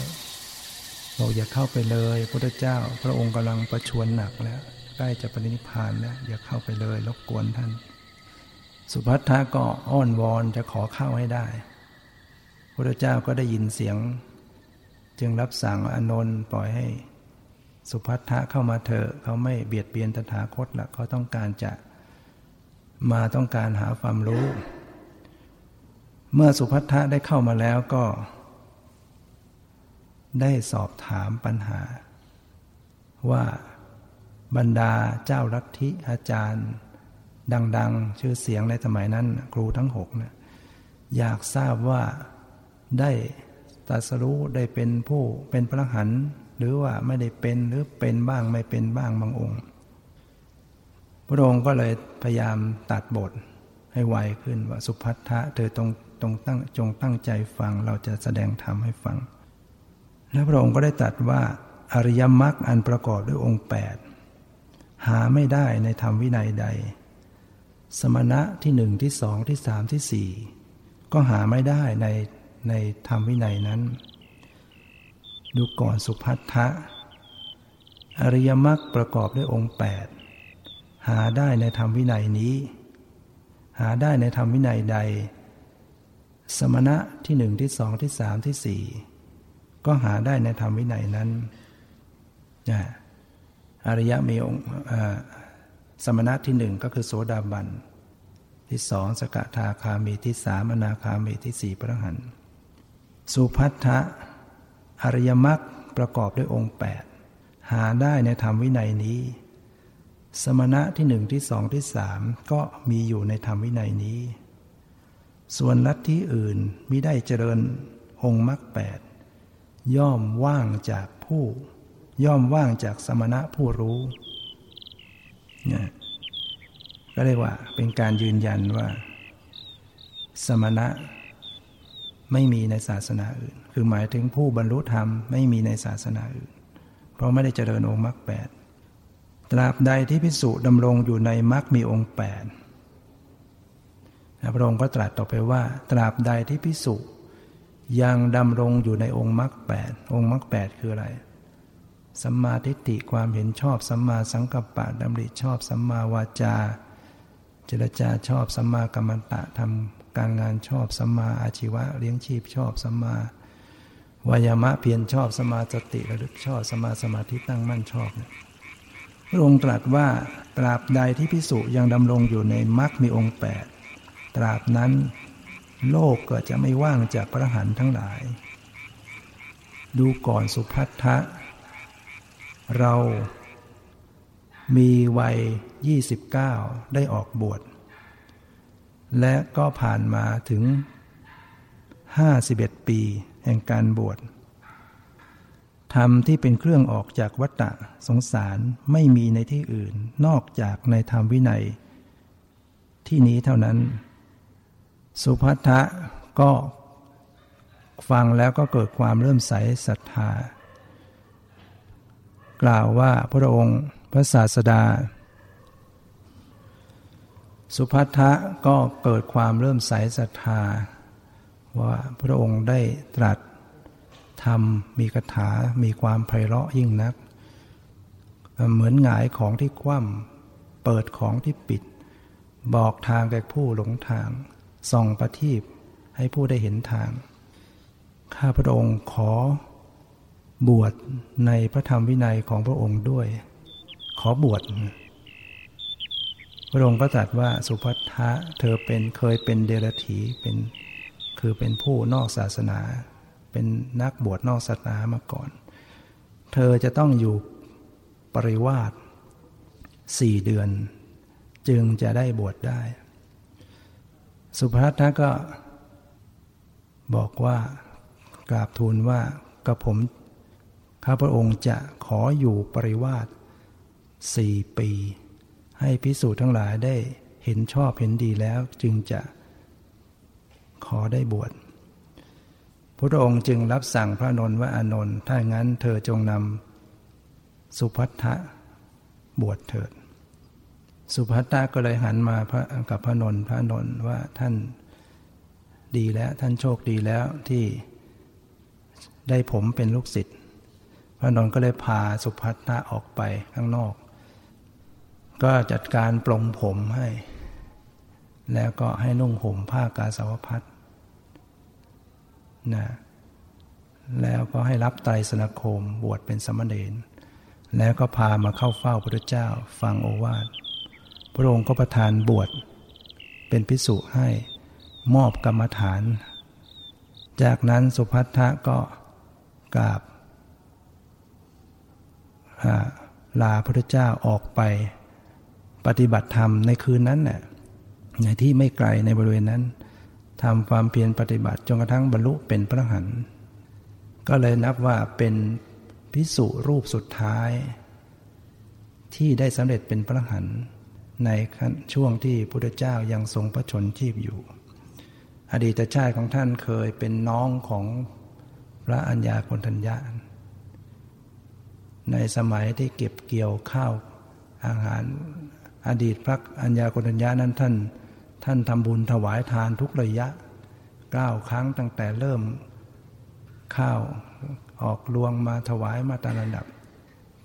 บอกอย่าเข้าไปเลยพระเจ้า พระองค์กำลังประชวรหนักแล้ว ใกล้จะปรินิพานแล้วอย่าเข้าไปเลยรบกวนท่าน สุภัททะก็อ้อนวอนจะขอเข้าให้ได้พระเจ้าก็ได้ยินเสียง จึงรับสั่งอนนท์ปล่อยให้ สุภัททะเข้ามาเถอะเขาไม่เบียดเบียนตถาคตละเขาต้องการจะมาต้องการหาความรู้ เมื่อสุภัททะได้เข้ามาแล้วก็ ได้สอบถามปัญหา ว่าบรรดาเจ้าลัทธิอาจารย์ ดังๆ ชื่อเสียงในสมัยนั้น ครูทั้งหกนะอยากทราบว่าได้ตัสรู้ได้เป็นผู้เป็นพระหันหรือว่าไม่ได้เป็นหรือเป็นบ้างไม่เป็นบ้างบางองค์ พระองค์ก็เลยพยายามตัดบทให้ไวขึ้นว่าสุพัทธะเธอตรงตรงตั้งจงตั้งใจฟังเราจะแสดงธรรมให้ฟัง แล้วพระองค์ก็ได้ตัดว่าอริยมรรคอันประกอบด้วยองค์8หาไม่ได้ในธรรมวินัยใด สมณะที่หนึ่งที่สองที่สามที่สี่ก็หาไม่ได้ในในธรรมวินัยนั้น ดูก่อนสุพัทธะอริยมรรคประกอบด้วยองค์8หาได้ในธรรมวินัยนี้ หาได้ในธรรมวินัยใด สมณะที่หนึ่งที่สองที่สามที่สี่ ก็หาได้ในธรรมวินัยนั้นอริยะมีองค์สมณะที่หนึ่งก็คือโสดาบัน ที่สองสกทาคามีที่สามอนาคามีที่สี่พระหันสุพัทธะอริยมรรคประกอบด้วยองค์8หาได้ในธรรมวินัยนี้ สมณะที่หนึ่งที่สองที่สามก็มีอยู่ในธรรมวินัยนี้ ส่วนลัทธิอื่นมิได้เจริญองค์มรรคแปด ย่อมว่างจากผู้ ย่อมว่างจากสมณะผู้รู้เนี่ยก็เรียกว่าเป็นการยืนยันว่า สมณะไม่มีในศาสนาอื่น คือหมายถึงผู้บรรลุธรรมไม่มีในศาสนาอื่น เพราะไม่ได้เจริญองค์มรรคแปดตราบใดที่พิสุดำรงอยู่ในมรรคมีองค์แปดพระองค์ก็ตรัสต่อไปว่า ตราบใดที่พิสุ ยังดำรงอยู่ในองค์มรรคแปดองค์มรรคแปดคืออะไรสัมมาทิฏฐิความเห็นชอบสัมมาสังกัปปะดำริชอบสัมมาวาจา เจรจาชอบสัมมากัมมันตะทำการงานชอบสัมมาอาชีวะเลี้ยงชีพชอบสัมมาวายามะเพียรชอบสมาสติระลึกชอบสมมาสมาธิตั้งมั่นชอบพระองค์ตรัสว่าตราบใดที่พิสุยังดำรงอยู่ในมรรคมีองค์แปดตราบนั้น โลกก็จะไม่ว่างจากพระหันทั้งหลาย ดูก่อนสุพัทธะ เรามีวัย 29 ได้ออกบวช และก็ผ่านมาถึง 51 ปีแห่งการบวชธรรมที่เป็นเครื่องออกจากวัฏฏะสงสารไม่มีในที่อื่นนอกจากในธรรมวินัย ที่นี้เท่านั้น สุภัทะก็ฟังแล้วก็เกิดความเริ่มใสศรัทธา กล่าวว่าพระองค์พระศาสดา สุภัทะก็เกิดความเริ่มใสศรัทธา ว่าพระองค์ได้ตรัสทำมีคาถามีความไพเราะยิ่งนัก เหมือนหงายของที่คว่ำเปิดของที่ปิด บอกทางแก่ผู้หลงทาง ส่องประทีปให้ผู้ได้เห็นทาง ข้าพระองค์ขอบวชในพระธรรมวินัยของพระองค์ด้วย ขอบวชพระองค์ก็ตรัสว่าสุภัททะเธอเป็นเคยเป็นเดรัจฉีเป็นคือเป็นผู้นอกศาสนา เป็นนักบวชนอกศาสนามาก่อน เธอจะต้องอยู่ปริวาสสี่เดือน จึงจะได้บวชได้ สุภัทนะก็บอกว่ากราบทูลว่ากระผมข้าพระองค์จะขออยู่ปริวาสสี่ปี ให้พิสูจน์ทั้งหลายได้เห็นชอบเห็นดีแล้วจึงจะขอได้บวชพระองค์จึงรับสั่งพระนนท์ว่าอานนท์ถ้างั้นเธอจงนำสุพัทธะบวชเถิด สุภัตตาก็เลยหันมาพระกับพระนนท์พระนนท์ว่าท่านดีแล้วท่านโชคดีแล้วที่ได้ผมเป็นลูกศิษย์พระนนท์ก็เลยพาสุภัตตาออกไปข้างนอก ก็จัดการปลงผมให้ แล้วก็ให้นุ่งห่มผ้ากาสาวพัดนะแล้วก็ให้รับไตรสนคมบวชเป็นสมณเณรแล้วก็พามาเข้าเฝ้าพระเจ้า ฟังโอวาท พระองค์ก็ประทานบวชเป็นพิสุให้มอบกรรมฐาน จากนั้นสุพัทธะก็กราบลาพระเจ้าออกไปปฏิบัติธรรมในคืนนั้นน่ะในที่ไม่ไกลในบริเวณนั้นทำความเพียรปฏิบัติจนกระทั่งบรรลุเป็นพระหันก็เลยนับว่าเป็นพิสุรูปสุดท้าย ที่ได้สำเร็จเป็นพระหัน ในช่วงที่พุทธเจ้ายังทรงพระชนชีพอยู่ อดีตชาติของท่านเคยเป็นน้องของพระัญญาคนทัญญาในสมัยที่เก็บเกี่ยวข้าวอาหารอดีตพระัญญาคนทัญญานั้นท่าน ท่านทำบุญถวายทานทุกระยะเก้าครั้งตั้งแต่เริ่มข้าวออกลวงมาถวายมาตามระดับ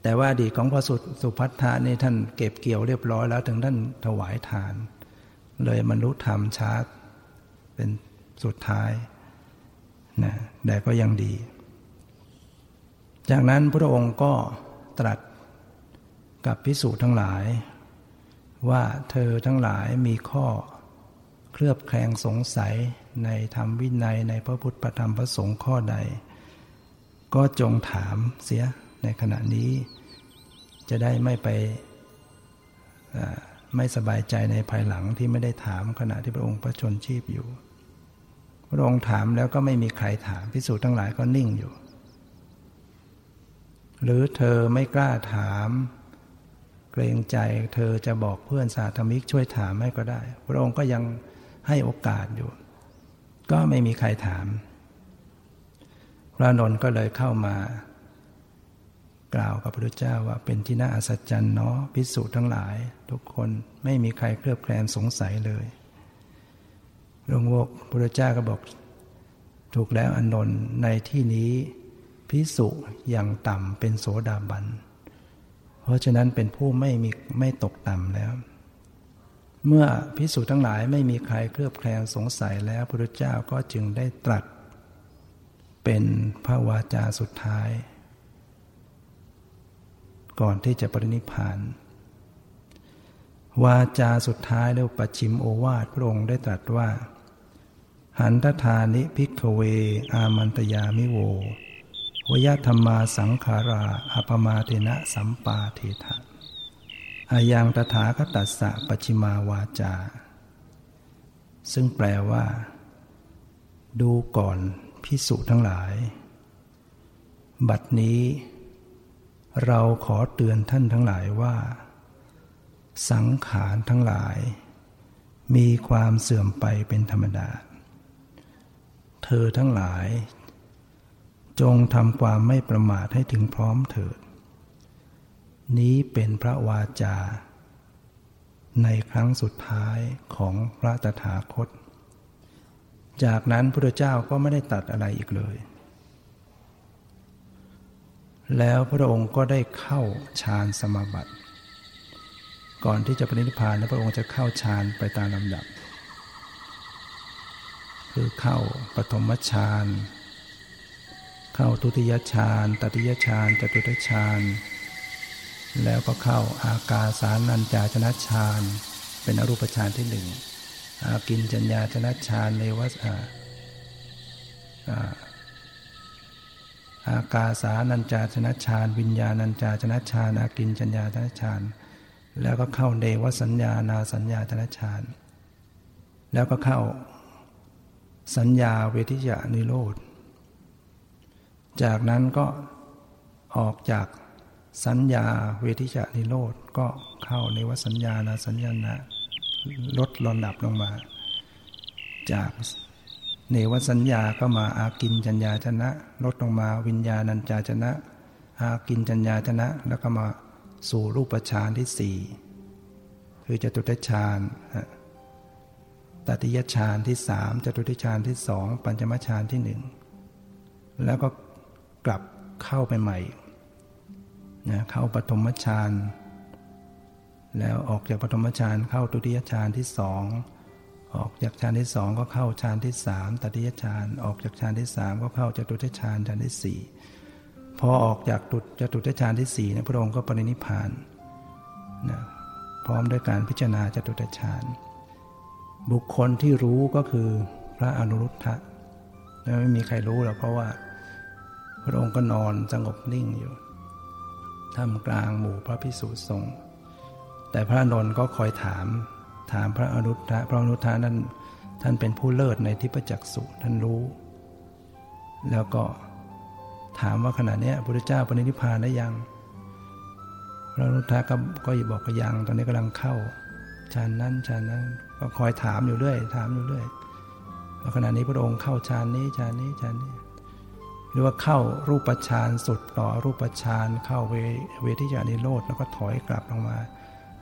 แต่ว่าอดีตของพระสุสุพัทธานี่ท่านเก็บเกี่ยวเรียบร้อยแล้วถึงท่านถวายทาน เลยมนุษย์ธรรมชาติเป็นสุดท้ายนะแต่ก็ยังดี จากนั้นพระองค์ก็ตรัสกับพิสูจน์ทั้งหลาย ว่าเธอทั้งหลายมีข้อเคลือบแคลงสงสัยในธรรมวินัยในพระพุทธธรรมพระสงฆ์ข้อใด ก็จงถามเสีย ในขณะนี้ จะได้ไม่ไปไม่สบายใจในภายหลังที่ไม่ได้ถามขณะที่พระองค์พระชนชีพอยู่ พระองค์ถามแล้วก็ไม่มีใครถามพิสูจน์ทั้งหลายก็นิ่งอยู่ หรือเธอไม่กล้าถาม เกรงใจเธอจะบอกเพื่อนสาธมิกช่วยถามให้ก็ได้ พระองค์ก็ยังให้โอกาสอยู่ ก็ไม่มีใครถาม พระนนท์ก็เลยเข้ามา กล่าวกับพระพุทธเจ้าว่าเป็นที่น่าอัศจรรย์เนาะพิสูจน์ทั้งหลาย ทุกคนไม่มีใครเคลือบแคลนสงสัยเลยหลวงพ่อพระพุทธเจ้าก็บอก ถูกแล้วอนนท์ในที่นี้พิสุอย่างต่ำเป็นโสดาบัน เพราะฉะนั้นเป็นผู้ไม่มีไม่ตกต่ำแล้ว เมื่อพิสูจน์ทั้งหลายไม่มีใครเคลือบแคลงสงสัยแล้วพระพุทธเจ้าก็จึงได้ตรัส เป็นพระวาจาสุดท้าย ก่อนที่จะปรินิพานวาจาสุดท้ายเรียกปัจฉิมโอวาทพระองค์ได้ตรัสว่า หันตทานิพิกเว อามันตยามิโววยธรรมาสังขาราอปมาเทนะสัมปาเทถะอายังตถาคตัสสะปชิมาวาจา ซึ่งแปลว่า ดูก่อนพิสุทั้งหลาย บัดนี้ เราขอเตือนท่านทั้งหลายว่า สังขารทั้งหลาย มีความเสื่อมไปเป็นธรรมดา เธอทั้งหลาย จงทำความไม่ประมาทให้ถึงพร้อมเถิด นี้เป็นพระวาจา ในครั้งสุดท้ายของพระตถาคต จากนั้นพระเจ้าก็ไม่ได้ตัดอะไรอีกเลย แล้วพระองค์ก็ได้เข้าฌานสมาบัติ ก่อนที่จะปรินิพพานพระองค์จะเข้าฌานไปตามลำดับ คือเข้าปฐมฌาน เข้าทุติยฌานตติยฌานจตุตฌาน แล้วก็เข้าอากาสานัญจาชนะฌาน เป็นอรูปฌานที่หนึ่งอากินจัญญาชนะฌานในวัส อากาสานัญจาชนะฌานวิญญาณัญจาชนะฌานอากินจัญญาชนะฌานแล้วก็เข้าเนวสัญญานาสัญญาชนะฌานแล้วก็เข้าสัญญาเวทิยานิโรธ จากนั้นก็ออกจากสัญญาเวทิจานิโรธก็เข้าในวสัญญาณสัญญาณะลดลอนดับลงมา จาก เนวสัญญาก็มาอากินจัญญาชนะ ลดลงมาวิญญาณัญจาชนะ อากินจัญญาชนะ แล้วก็มาสู่รูปฌานที่สี่คือจตุตฌานตติยฌานที่สามจตุตฌานที่สองปัญจมฌานที่หนึ่งแล้วก็กลับเข้าไปใหม่นะเข้าปฐมฌานแล้วออกจากปฐมฌานเข้าตุติยฌานที่สอง ออกจากฌานที่สองก็เข้าฌานที่สามตติยฌาน ออกจากฌานที่สามก็เข้าจตุตฌานฌานที่สี่พอออกจากตุจตุตฌานที่สี่นะพระองค์ก็ปรินิพานนะพร้อมด้วยการพิจารณาจตุตฌาน บุคคลที่รู้ก็คือพระอนุรุทธะไม่มีใครรู้หรอกเพราะว่าพระองค์ก็นอนสงบนิ่งอยู่ท่ามกลางหมู่พระพิสุสงฆ์แต่พระนนท์ก็คอยถาม ถามพระอนุทะพระอนุทะนั้นท่านเป็นผู้เลิศในทิพจักสุท่านรู้ แล้วก็ถามว่าขณะนี้พระพุทธเจ้าปณิธิพานได้ยัง พระอนุทะก็ก็บอกก็ยังตอนนี้กำลังเข้าฌานนั้นฌานนั้นก็คอยถามอยู่เรื่อย ถามอยู่เรื่อยว่าขณะนี้พระองค์เข้าฌานนี้ฌานนี้ฌานนี้หรือว่าเข้ารูปฌานสุดต่อรูปฌานเข้าเวเวทิจานิโรธแล้วก็ถอยกลับลงมา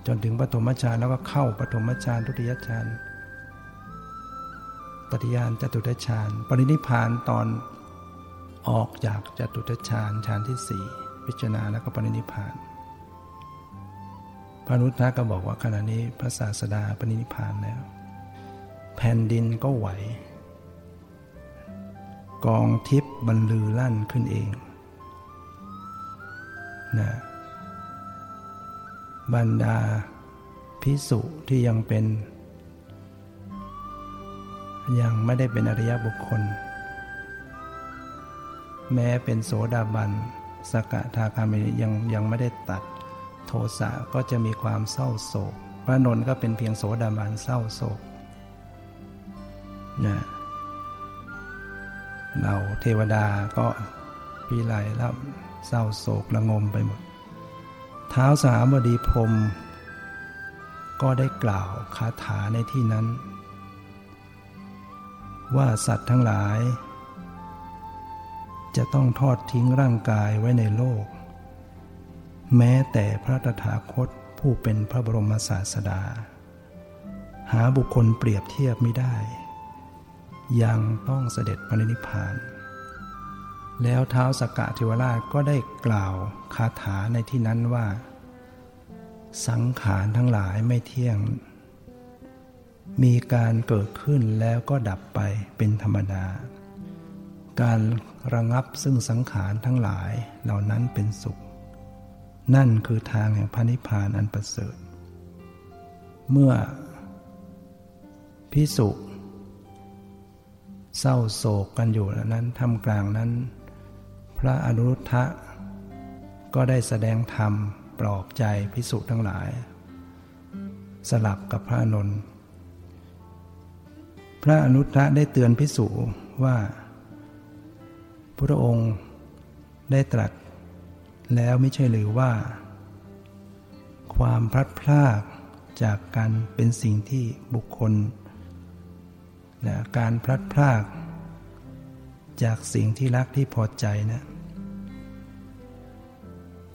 จนถึงปฐมฌานแล้วก็เข้าปฐมฌานทุติยฌานตติยานจตุตฌานปรินิพานตอนออกจากจตุตฌานฌานที่สี่พิจารณาแล้วก็ปรินิพานพระนุทธะก็บอกว่าขณะนี้พระศาสดาปรินิพานแล้ว แผ่นดินก็ไหว กองทิพย์บรรลือลั่นขึ้นเองนะ บรรดาพิสุที่ยังเป็น ยังไม่ได้เป็นอริยบุคคล แม้เป็นโสดาบันสกทาคามิยังยังไม่ได้ตัดโทสะก็จะมีความเศร้าโศกพระนนท์ก็เป็นเพียงโสดาบันเศร้าโศกนะเราเทวดาก็พิไลแล้วเศร้าโศกระงมไปหมด ท้าสามบดีพรมก็ได้กล่าวคาถาในที่นั้น ว่าสัตว์ทั้งหลาย จะต้องทอดทิ้งร่างกายไว้ในโลก แม้แต่พระตถาคตผู้เป็นพระบรมศาสดา หาบุคคลเปรียบเทียบไม่ได้ ยังต้องเสด็จปรินิพพาน แล้วเท้าสกกะเทวราชก็ได้กล่าวคาถาในที่นั้นว่า สังขารทั้งหลายไม่เที่ยง มีการเกิดขึ้นแล้วก็ดับไปเป็นธรรมดา การระงับซึ่งสังขารทั้งหลายเหล่านั้นเป็นสุข นั่นคือทางแห่งพระนิพพานอันประเสริฐ เมื่อพิสุเศร้าโศกกันอยู่นั้นทำกลางนั้น ระอนุรุทธะก็ได้แสดงธรรมปลอบใจพิสุทั้งหลาย สลับกับพระนนท์พระอนุรุทธะได้เตือนพิสุว่าพระองค์ได้ตรัสแล้วไม่ใช่หรือว่า ความพลัดพรากจากกันเป็นสิ่งที่บุคคลและการพลัดพราก จากสิ่งที่รักที่พอใจนะ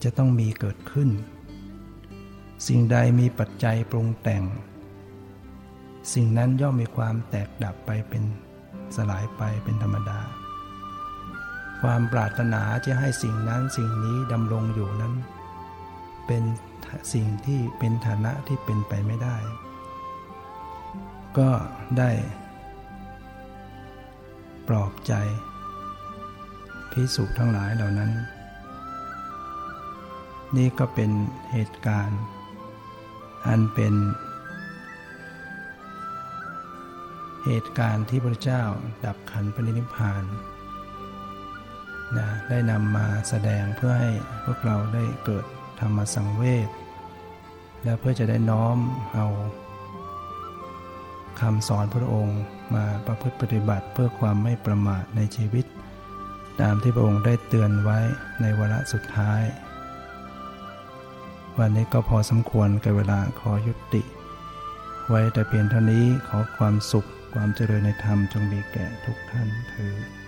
จะต้องมีเกิดขึ้น สิ่งใดมีปัจจัยปรุงแต่ง สิ่งนั้นย่อมมีความแตกดับไปเป็นสลายไปเป็นธรรมดา ความปรารถนาจะให้สิ่งนั้นสิ่งนี้ดำรงอยู่นั้น เป็นสิ่งที่เป็นฐานะที่เป็นไปไม่ได้ ก็ได้ ปลอบใจพิสุทั้งหลายเหล่านั้น นี่ก็เป็นเหตุการณ์ อันเป็น เหตุการณ์ที่พระเจ้าดับขันปณินิพพานนะได้นำมาแสดงเพื่อให้พวกเราได้เกิดธรรมสังเวชและเพื่อจะได้น้อมเอาคำสอนพระองค์มาประพฤติปฏิบัติเพื่อความไม่ประมาทในชีวิต ตามที่พระองค์ได้เตือนไว้ในวาระสุดท้าย วันนี้ก็พอสมควรกับเวลาขอยุติ ไว้แต่เพียงเท่านี้ขอความสุขความเจริญในธรรมจงมีแก่ทุกท่านเถิด